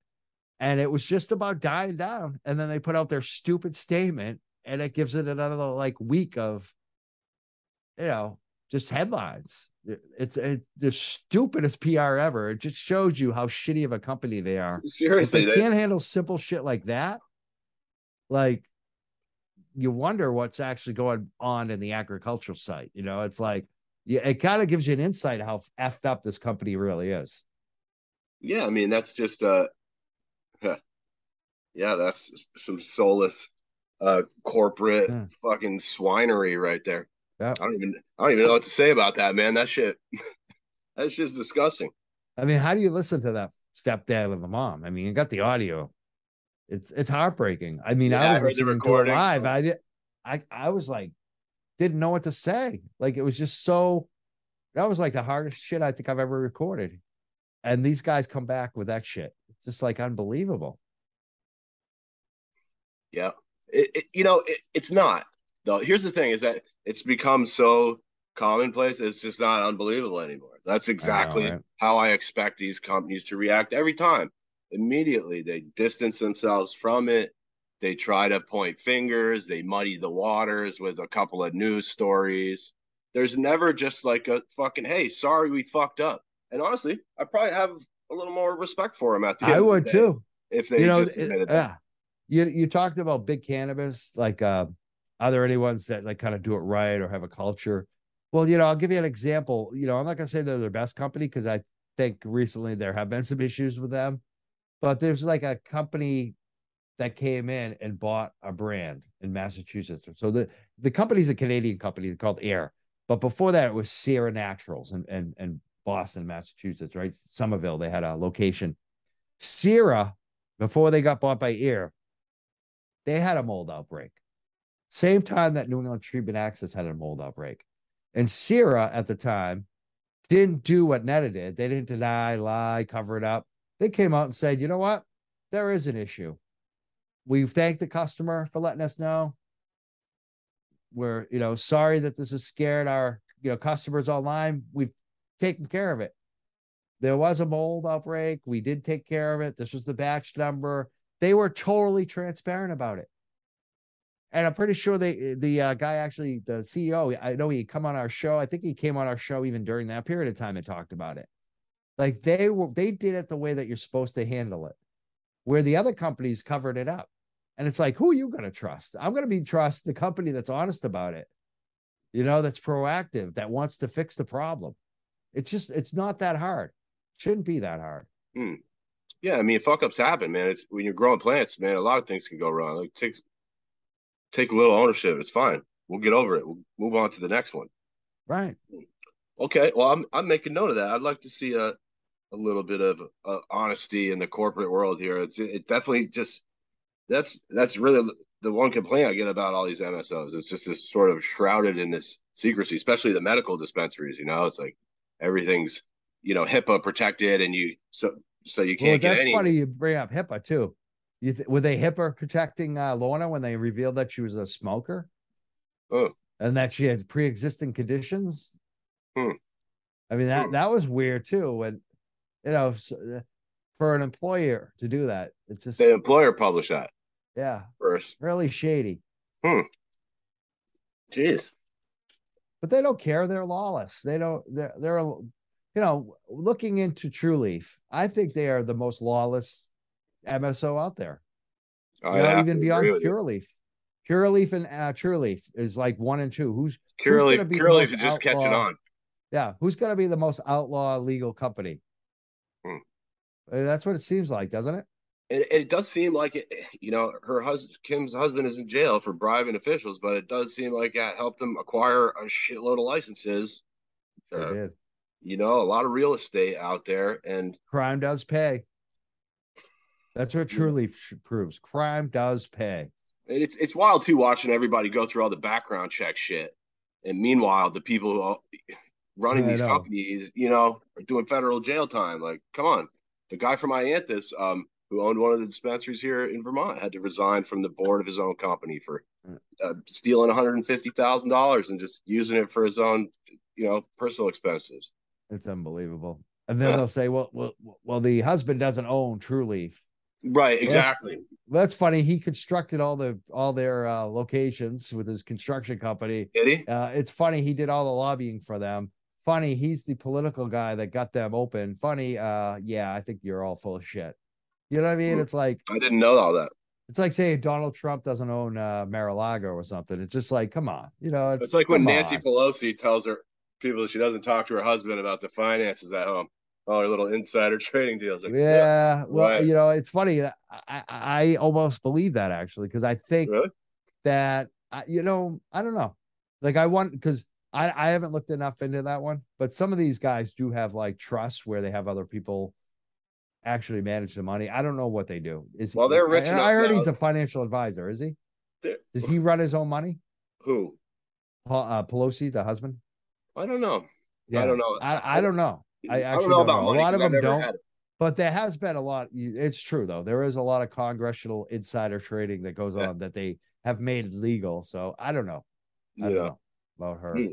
and it was just about dying down. And then they put out their stupid statement, and it gives it another like week of, you know, just headlines. It's it's the stupidest PR ever. It just shows you how shitty of a company they are if seriously, they they, can't handle simple shit like that, like you wonder what's actually going on in the agricultural site. You know, it's like yeah, it kind of gives you an insight how effed up this company really is. Yeah, I mean that's just uh, yeah, that's some soulless uh corporate Yeah. fucking swinery right there. Yeah. I don't even I don't even know what to say about that, man. That shit that's just disgusting. I mean, how do you listen to that stepdad and the mom? I mean, you got the audio. It's it's heartbreaking. I mean, Yeah, I I was heard the to it recording. live. I did I I was like, didn't know what to say. Like it was just so that was like the hardest shit I think I've ever recorded. And these guys come back with that shit. It's just like unbelievable. Yeah. It, it, you know, it, it's not though. Here's the thing is that it's become so commonplace. It's just not unbelievable anymore. That's exactly right? how I expect these companies to react every time. Immediately, they distance themselves from it. They try to point fingers. They muddy the waters with a couple of news stories. There's never just like a fucking, hey, sorry, we fucked up. And honestly, I probably have a little more respect for them at the end. I of the would too. if they you know, just it- that. You you talked about big cannabis. Like, uh, are there any ones that like kind of do it right or have a culture? Well, you know, I'll give you an example. You know, I'm not gonna say they're the best company because I think recently there have been some issues with them, but there's like a company that came in and bought a brand in Massachusetts. So the the company's a Canadian company called Ayr, but before that it was Sira Naturals and and and Boston, Massachusetts, right? Somerville, they had a location. Sira, before they got bought by Ayr, they had a mold outbreak. Same time that New England Treatment Access had a mold outbreak. And Sira at the time didn't do what NETA did. They didn't deny, lie, cover it up. They came out and said, you know what? There is an issue. We thank the customer for letting us know. We're, you know, sorry that this has scared our, you know, customers online. We've taken care of it. There was a mold outbreak. We did take care of it. This was the batch number. They were totally transparent about it. And I'm pretty sure they the uh, guy actually the CEO, I know he come on our show. I think he came on our show even during that period of time and talked about it. Like they were they did it the way that you're supposed to handle it. Where the other companies covered it up. And it's like, who are you going to trust? I'm going to be trust the company that's honest about it. You know, that's proactive, that wants to fix the problem. It's just it's not that hard. Shouldn't be that hard. Yeah, I mean, fuck ups happen, man. It's when you're growing plants, man. A lot of things can go wrong. Like take take a little ownership. It's fine. We'll get over it. We'll move on to the next one. Right. Okay. Well, I'm I'm making note of that. I'd like to see a a little bit of uh, honesty in the corporate world here. It's it definitely just that's that's really the one complaint I get about all these MSOs. It's just this sort of shrouded in this secrecy, especially the medical dispensaries. You know, it's like everything's you know HIPAA protected, and you so so you can't get that's any. funny you bring up HIPAA too. You th- were they HIPAA protecting uh, Lorna when they revealed that she was a smoker Oh, and that she had pre-existing conditions? Hmm. I mean that Hmm. that was weird too. When you know uh, for an employer to do that, it's just the employer published that yeah, first. really shady. Hmm. Jeez. But they don't care. They're lawless. They don't. They're they're you know looking into Trulieve. I think they are the most lawless MSO out there. I You know, have even beyond with you. Curaleaf. Pure Leaf and uh, Trulieve is like one and two. Who's gonna be the is just catching on. yeah? Who's going to be the most outlaw legal company? Hmm. Uh, That's what it seems like, doesn't it? It, it does seem like it. You know, her husband, Kim's husband, is in jail for bribing officials, but it does seem like that helped them acquire a shitload of licenses. Sure Uh, did. you know, a lot of real estate out there, and Crime does pay. That's what Trulieve proves. Crime does pay. it's it's wild too watching everybody go through all the background check shit. And meanwhile, the people who are running Yeah, these companies, you know, are doing federal jail time. Like, come on, the guy from iAnthus, um, who owned one of the dispensaries here in Vermont, had to resign from the board of his own company for uh, stealing one hundred and fifty thousand dollars and just using it for his own, you know, personal expenses. It's unbelievable. And then Yeah. they'll say, "Well, well, well, the husband doesn't own Trulieve." Right, exactly. That's funny. He constructed all the all their uh, locations with his construction company. Did he? Uh, it's funny he did all the lobbying for them. Funny he's the political guy that got them open. Funny, uh, yeah, I think you're all full of shit. You know what I mean? Hmm. It's like I didn't know all that. it's like saying Donald Trump doesn't own uh, Mar-a-Lago or something. It's just like, come on, you know. It's, It's like when Nancy on. Pelosi tells her people she doesn't talk to her husband about the finances at home. Oh, little insider trading deals. Like, yeah, well, right. you know, it's funny. I I, I almost believe that actually because I think Really? that I- you know I don't know, like I want because I I haven't looked enough into that one, but some of these guys do have like trusts where they have other people actually manage the money. I don't know what they do. Is Well, they're rich I, I heard now. he's a financial advisor. Is he? They're- Does he run his own money? Who? Uh, Pelosi, the husband. I don't know. Yeah. I don't know. I, I don't know. I actually don't know about A money lot of them don't. But there has been a lot. It's true though. There is a lot of congressional insider trading that goes Yeah. on that they have made legal. So I don't know. I don't Yeah. know about her. Hmm.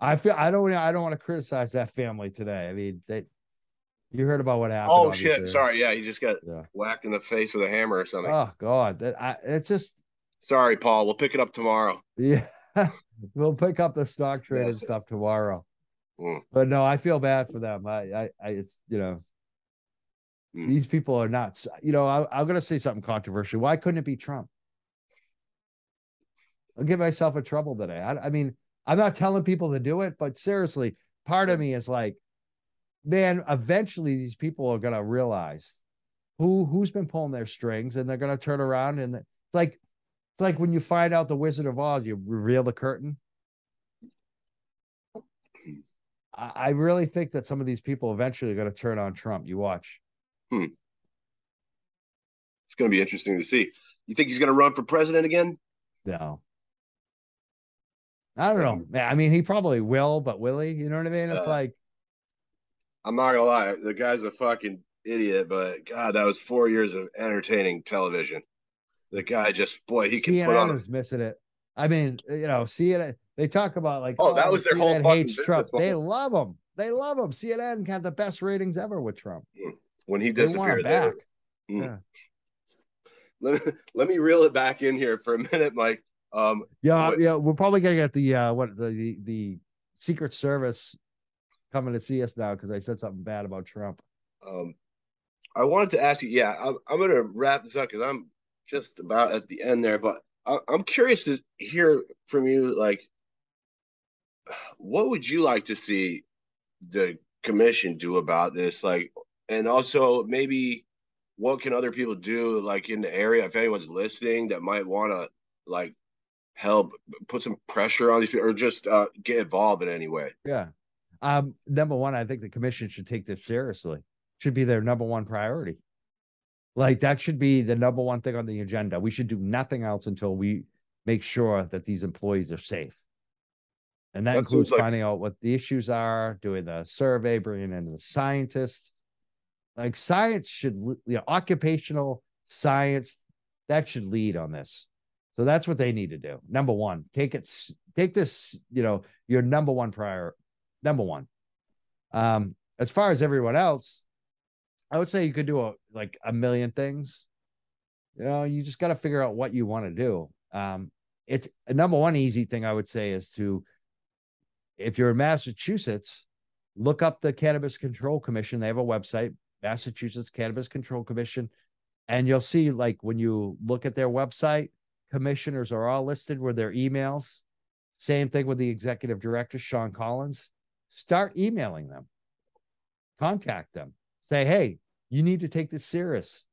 I feel I don't. I don't want to criticize that family today. I mean, they. You heard about what happened? Oh shit! Sorry, yeah, he just got Yeah. whacked in the face with a hammer or something. Oh God, that I, it's just Sorry, Paul. We'll pick it up tomorrow. yeah. we'll pick up the stock trade and stuff tomorrow. Mm. But no, I feel bad for them. I, I, I it's you know, Mm. these people are not. You know, I, I'm going to say something controversial. Why couldn't it be Trump? I'll give myself a trouble today. I, I mean, I'm not telling people to do it, but seriously, part of me is like, man, eventually these people are going to realize who who's been pulling their strings, and they're going to turn around and it's like it's like when you find out the Wizard of Oz, you reveal the curtain. I, I really think that some of these people eventually are going to turn on Trump. You watch. It's going to be interesting to see. You think he's going to run for president again? No. I don't know. I mean, he probably will, but will he? You know what I mean? It's Uh, like, I'm not gonna lie. The guy's a fucking idiot, but God, that was four years of entertaining television. The guy just, boy, he can put CNN on. Is missing it. I mean, you know, CNN, they talk about like, Oh, that was their whole CNN fucking hates business Trump. They love him. They love him. CNN had the best ratings ever with Trump. when he disappeared, back. were- Mm. Yeah. let, let me reel it back in here for a minute, Mike. Um, Yeah, What- yeah, we're probably gonna get the uh what the the, the Secret Service coming to see us now because I said something bad about Trump. um, I wanted to ask you. Yeah, I'm, I'm going to wrap this up because I'm just about at the end there. But I, I'm curious to hear from you. Like, what would you like to see the commission do about this? Like, and also maybe what can other people do? Like in the area, if anyone's listening that might want to like help put some pressure on these people or just uh, get involved in any way. Yeah. Um, number one, I think the commission should take this seriously. Should be their number one priority. Like that should be the number one thing on the agenda. We should do nothing else until we make sure that these employees are safe. And that, That includes like- finding out what the issues are, doing the survey, bringing in the scientists. Like science should, you know, occupational science that should lead on this. So that's what they need to do. Number one, take it, take this, you know, your number one prior, number one. Um, as far as everyone else, I would say you could do a like a million things. You know, you just got to figure out what you want to do. Um, it's number one easy thing I would say is to, if you're in Massachusetts, look up the Cannabis Control Commission. They have a website, Massachusetts Cannabis Control Commission, and you'll see like when you look at their website, commissioners are all listed with their emails. Same thing with the executive director, Shawn Collins. Start emailing them, contact them, say, hey, you need to take this serious.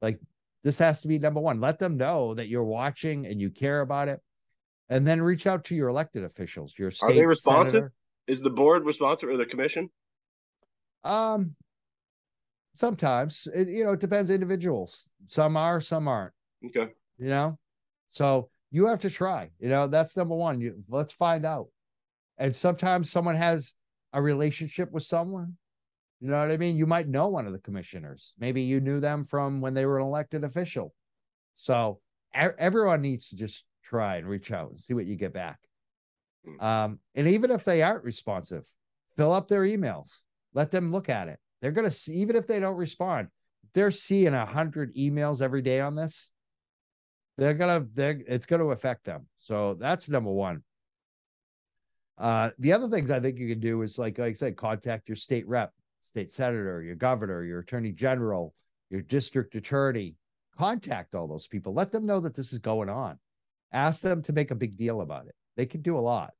Like, this has to be number one. Let them know that you're watching and you care about it. And then reach out to your elected officials, your state. Are they responsive? senator. Is the board responsive or the commission? Um, sometimes it, you know, it depends individuals. Some are, some aren't. Okay. you know so you have to try you know that's number one you let's find out and sometimes someone has a relationship with someone you know what i mean? You might know one of the commissioners. Maybe you knew them from when they were an elected official. So everyone needs to just try and reach out and see what you get back. Mm. um and even if they aren't responsive fill up their emails. Let them look at it. They're gonna see even if they don't respond they're seeing a hundred emails every day on this they're gonna they're it's gonna affect them. So that's number one. Uh the other things i think you can do is like, like i said contact your state rep state senator your governor your attorney general your district attorney contact all those people let them know that this is going on ask them to make a big deal about it they can do a lot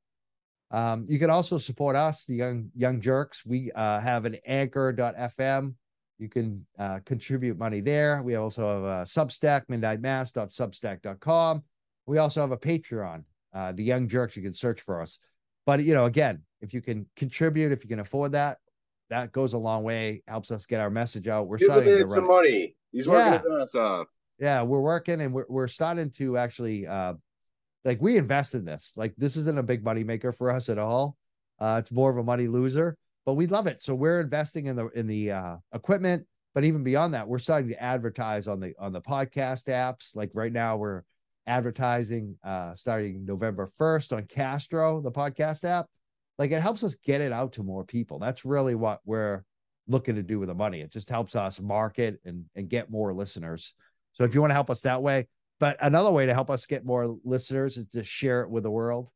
Um, you can also support us, the young young jurks. We uh, have an anchor.fm. You can uh, contribute money there. We also have a Substack, midnightmass.substack.com. We also have a Patreon, uh, the Young Jurks. You can search for us. But you know, again, if you can contribute, if you can afford that, that goes a long way. Helps us get our message out. We're Give starting to some money. He's working Yeah. his ass off. yeah we're working and we're, we're starting to actually uh like we invest in this like this isn't a big money maker for us at all uh it's more of a money loser but we love it so we're investing in the in the uh equipment but even beyond that we're starting to advertise on the on the podcast apps like right now we're advertising uh starting november 1st on castro the podcast app like it helps us get it out to more people that's really what we're looking to do with the money it just helps us market and and get more listeners so if you want to help us that way, but another way to help us get more listeners is to share it with the world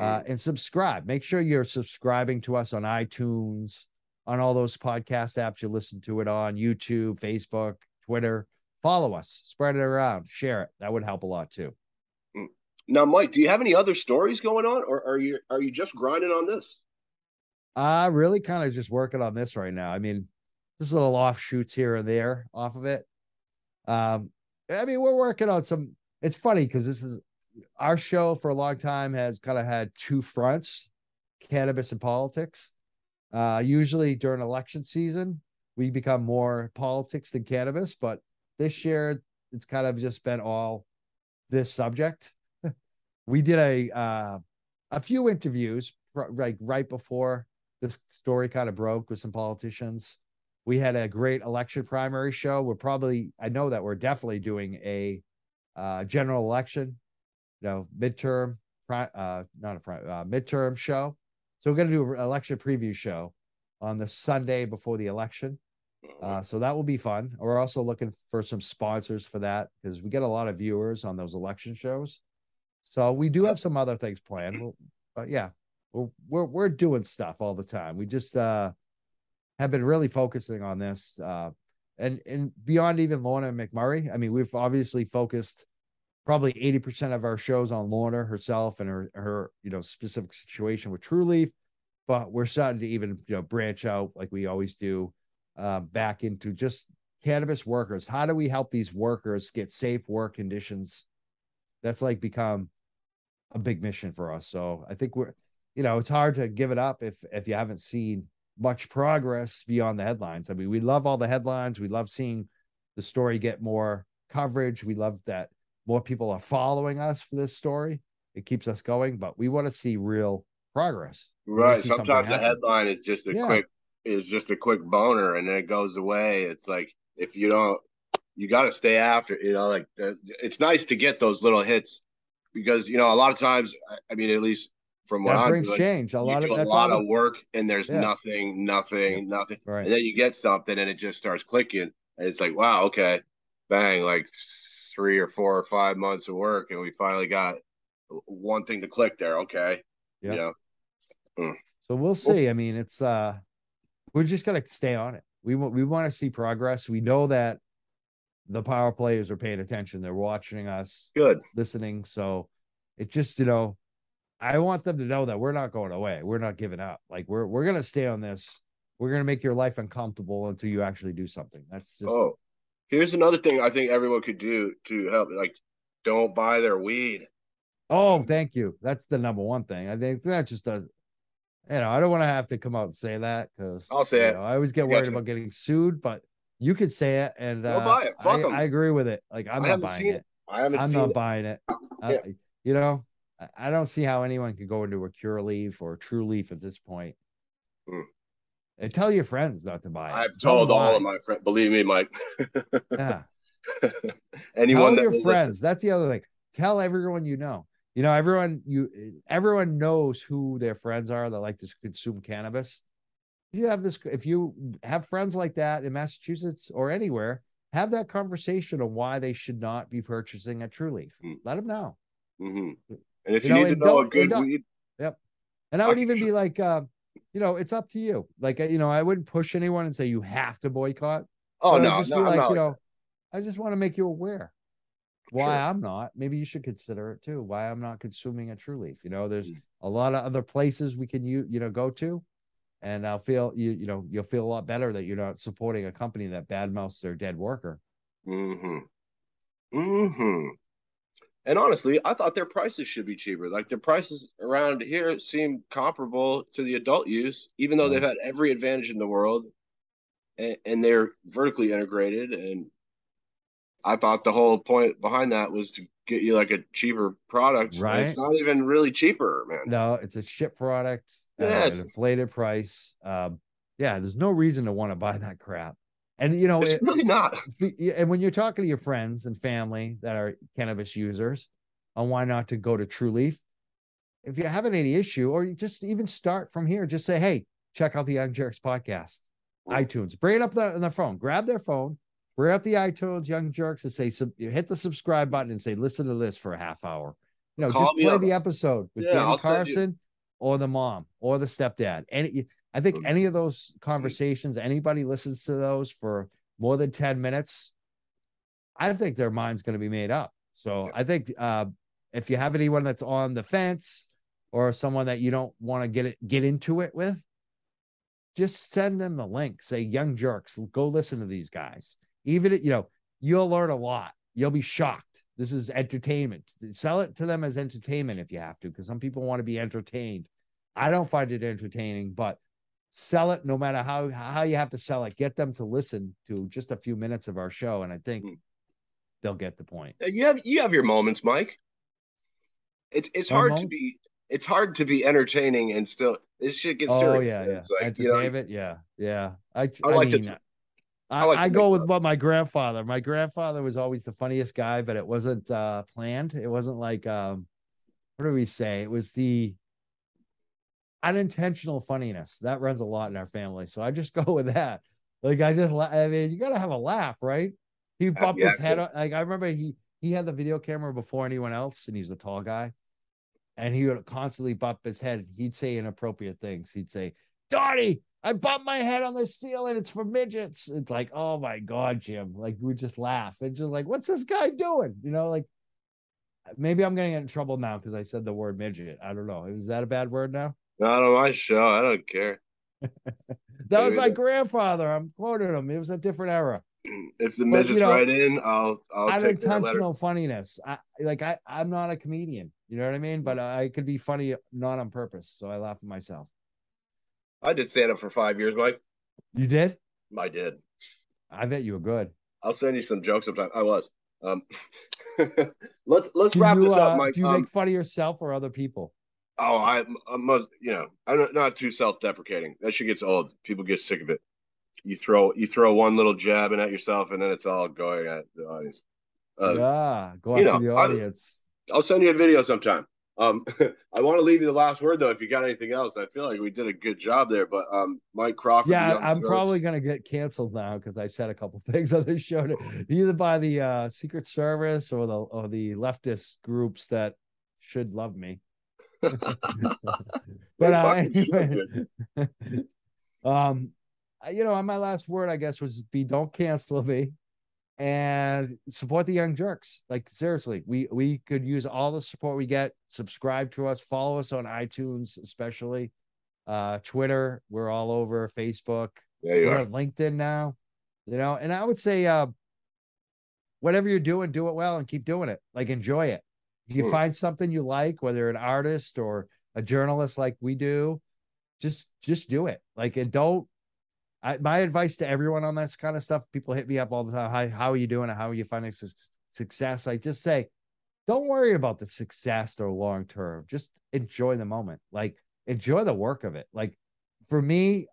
uh, Mhm. and subscribe. Make sure you're subscribing to us on iTunes, on all those podcast apps you listen to it on, YouTube, Facebook, Twitter. Follow us, spread it around, share it. That would help a lot too. Now, Mike, do you have any other stories going on, or are you are you just grinding on this? Uh really kind of just working on this right now. I mean, there's little offshoots here and there off of it. Um, I mean, we're working on some. It's funny because this is our show for a long time has kind of had two fronts: cannabis and politics. Uh, usually during election season, we become more politics than cannabis, but this year it's kind of just been all this subject. We did a uh, a few interviews like right before this story kind of broke with some politicians. We had a great election primary show. We're probably, I know that we're definitely doing a uh, general election, you know, midterm, uh, not a uh, midterm show. So we're going to do an election preview show on the Sunday before the election. Uh, so that will be fun. We're also looking for some sponsors for that because we get a lot of viewers on those election shows. So we do have some other things planned. We'll, but yeah, we're we're we're doing stuff all the time. We just uh have been really focusing on this uh and and beyond even Lorna McMurrey. I mean, we've obviously focused probably 80% of our shows on Lorna herself and her her you know specific situation with Trulieve, but we're starting to even you know branch out like we always do uh, back into just cannabis workers. How do we help these workers get safe work conditions? That's like become a big mission for us. So I think we're, you know, it's hard to give it up if if you haven't seen much progress beyond the headlines. I mean, we love all the headlines. We love seeing the story get more coverage. We love that more people are following us for this story. It keeps us going, but we want to see real progress. Right. Sometimes the headline is just a Yeah. quick is just a quick boner, and then it goes away. It's like if you don't, you got to stay after. You know, like it's nice to get those little hits because you know a lot of times. I- mean, at least from what That I'm brings doing, change. A lot of a lot of work, and there's Yeah. nothing, nothing, nothing, right. and then you get something, and it just starts clicking, and it's like, wow, okay, bang, like three or four or five months of work, and we finally got one thing to click there. Okay, Yeah. yeah. So we'll see. I mean, it's uh we're just gonna stay on it. We want we want to see progress. We know that the power players are paying attention. They're watching us, good. listening. So it just, you know, I want them to know that we're not going away. We're not giving up. Like we're we're gonna stay on this. We're gonna make your life uncomfortable until you actually do something. That's just Oh, here's another thing I think everyone could do to help. Like, don't buy their weed. Oh, thank you. That's the number one thing. I think that just does. You know, I don't want to have to come out and say that because I'll say it. I always get worried gotcha. about getting sued, but you could say it, and uh, buy it. Fuck I, 'em. I agree with it. Like I'm I not buying it. it. I haven't I'm not it. buying it. Uh, Yeah. you know, I- don't see how anyone can go into a Curaleaf or Trulieve at this point. Hmm. And tell your friends not to buy it. I've Tell told all why. of my friends. Believe me, Mike. Yeah. Anyone tell that your friends. listen. That's the other thing. Tell everyone you know. You know, everyone you everyone knows who their friends are that like to consume cannabis. You have this if you have friends like that in Massachusetts or anywhere, have that conversation on why they should not be purchasing at Trulieve. Hmm. Let them know. hmm And if You you, know, need to know a good weed, don't- And I would even be like, uh, you know, it's up to you. Like, uh, you know, I wouldn't push anyone and say you have to boycott. oh no, just no, be like, not you know, I just want to make you aware. why Sure. I'm not. Maybe you should consider it too. Why I'm not consuming a Trulieve. You know, there's Mm. a lot of other places we can you you know go to, and I'll feel you you know you'll feel a lot better that you're not supporting a company that badmouths their dead worker. Mm-hmm. Mm-hmm. And honestly, I thought their prices should be cheaper. Like their prices around here seem comparable to the adult use, even though they've had every advantage in the world, and, and they're vertically integrated. And I thought the whole point behind that was to get you like a cheaper product. Right. It's not even really cheaper, man. No, it's a shit product Yes. an inflated price. Um, yeah, there's no reason to want to buy that crap. And you know, It's it- really not. if you- yeah, and when you're talking to your friends and family that are cannabis users on why not to go to Trulieve, if you're having any issue, or you just even start from here, just say, hey, check out the Young Jurks podcast, iTunes. Bring it up the, on the phone, grab their phone, bring up the iTunes Young Jurks and say, sub, hit the subscribe button and say, listen to this for a half hour. You know, Call just play up. the episode with Yeah, Danny I'll send you- Carson or the mom or the stepdad. Any, I think any of those conversations, anybody listens to those for more than 10 minutes, I think their mind's going to be made up. So I think uh, if you have anyone that's on the fence or someone that you don't want to get it get into it with, just send them the link. Say young jurks, go listen to these guys. Even you know, you'll learn a lot. You'll be shocked. This is entertainment. Sell it to them as entertainment if you have to, because some people want to be entertained. I don't find it entertaining, but sell it no matter how how you have to sell it. Get them to listen to just a few minutes of our show, and I think Hmm. they'll get the point. You have you have your moments, Mike. It's it's hard to be it's hard to be entertaining and still this shit gets Oh serious. yeah, yeah. It's like you know, Entertainment, yeah, yeah. I I I, like to mean, th- I, I like I go with up. what my grandfather. My grandfather was always the funniest guy, but it wasn't uh planned. It wasn't like um what do we say? It was the unintentional funniness that runs a lot in our family. So I just go with that. Like I just, I mean, you gotta have a laugh, right? He uh, bumped yeah, his head. up. Like I remember he he had the video camera before anyone else, and he's a tall guy, and he would constantly bump his head. He'd say inappropriate things. He'd say, "Donnie, I bumped my head on the ceiling. It's for midgets." It's like, oh my god, Jim. Like we just laugh and just like, what's this guy doing? You know, like maybe I'm getting in trouble now because I said the word midget. I don't know. Is that a bad word now? Not on my show. I don't care. That was my grandfather. I'm quoting him. It was a different era. If the But, you midgets know, write in, I'll I'll take. Unintentional funniness. I like I I'm not a comedian. You know what I mean? But I could be funny not on purpose. So I laugh at myself. I did stand up for five years, Mike. You did? I did. I bet you were good. I'll send you some jokes sometime. I was. Um, let's let's Do wrap you, this up, uh, Mike. Do you Um, make fun of yourself or other people? Oh, I, I'm you know, I'm not, not too self-deprecating. That shit gets old. People get sick of it. You throw you throw one little jab in at yourself, and then it's all going at the audience. Uh, yeah, go after know, the I- audience. I'll send you a video sometime. Um, I want to leave you the last word though. If you got anything else, I feel like we did a good job there. But um, Mike Crawford. Yeah, I'm probably gonna get canceled now because I said a couple things on this show, to, either by the uh, Secret Service or the or the leftist groups that should love me. But uh, anyway, um, you know, my last word, I guess, was be don't cancel me and support the young jurks. Like seriously, we we could use all the support we get. Subscribe to us, follow us on iTunes, especially uh Twitter. We're all over Facebook. There you We're are. on LinkedIn now. You know, and I would say uh whatever you're doing, do it well and keep doing it. Like enjoy it. You Hmm. find something you like, whether an artist or a journalist like we do, just just do it. Like and don't I, my advice to everyone on this kind of stuff, people hit me up all the time. Hi, how are you doing? How are you finding su- success? I just say, don't worry about the success or long term. Just enjoy the moment. Like enjoy the work of it. Like for me,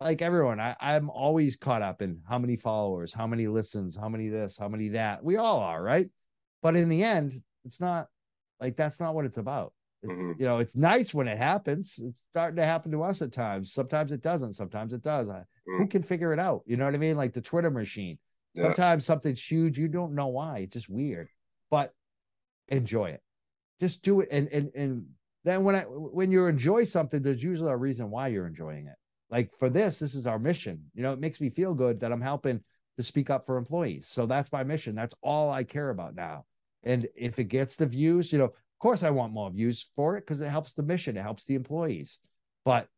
like everyone, I, I'm always caught up in how many followers, how many listens, how many this, how many that. We all are, right? But in the end, it's not like that's not what it's about. It's Mhm. you know, it's nice when it happens. It's starting to happen to us at times. Sometimes it doesn't. Sometimes it does. I, Who Mm. can figure it out? You know what I mean? Like the Twitter machine. Yeah. Sometimes something's huge, you don't know why. It's just weird, but enjoy it. Just do it, and and and then when I when you enjoy something, there's usually a reason why you're enjoying it. Like for this, this is our mission. You know, it makes me feel good that I'm helping to speak up for employees. So that's my mission. That's all I care about now. And if it gets the views, you know, of course I want more views for it because it helps the mission, it helps the employees. But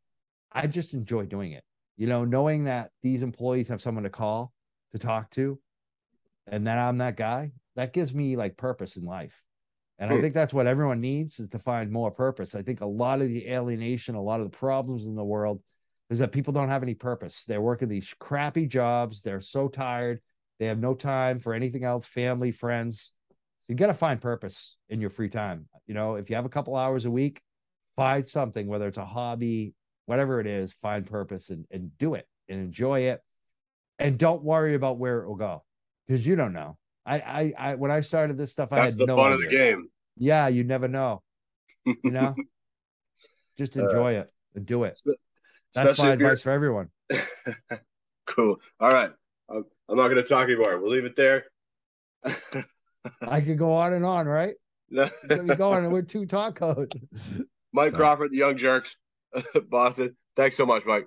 I just enjoy doing it. You know, knowing that these employees have someone to call, to talk to, and that I'm that guy, that gives me like purpose in life. And I Hmm. think that's what everyone needs is to find more purpose. I think a lot of the alienation, a lot of the problems in the world is that people don't have any purpose. They're working these crappy jobs. They're so tired. They have no time for anything else, family, friends. You got to find purpose in your free time. You know, if you have a couple hours a week, find something, whether it's a hobby, whatever it is, find purpose and, and do it and enjoy it. And don't worry about where it will go because you don't know. I, I, I, when I started this stuff, I had the no fun of the idea. game. Yeah, you never know. You know, just Uh, enjoy it and do it. That's my advice for everyone. cool. All right. I'm, I'm not going to talk anymore. We'll leave it there. I could go on and on, right? No. Get me going, and we're two tacos. Mike So- Crawford, the Young Jurks, Boston. Thanks so much, Mike.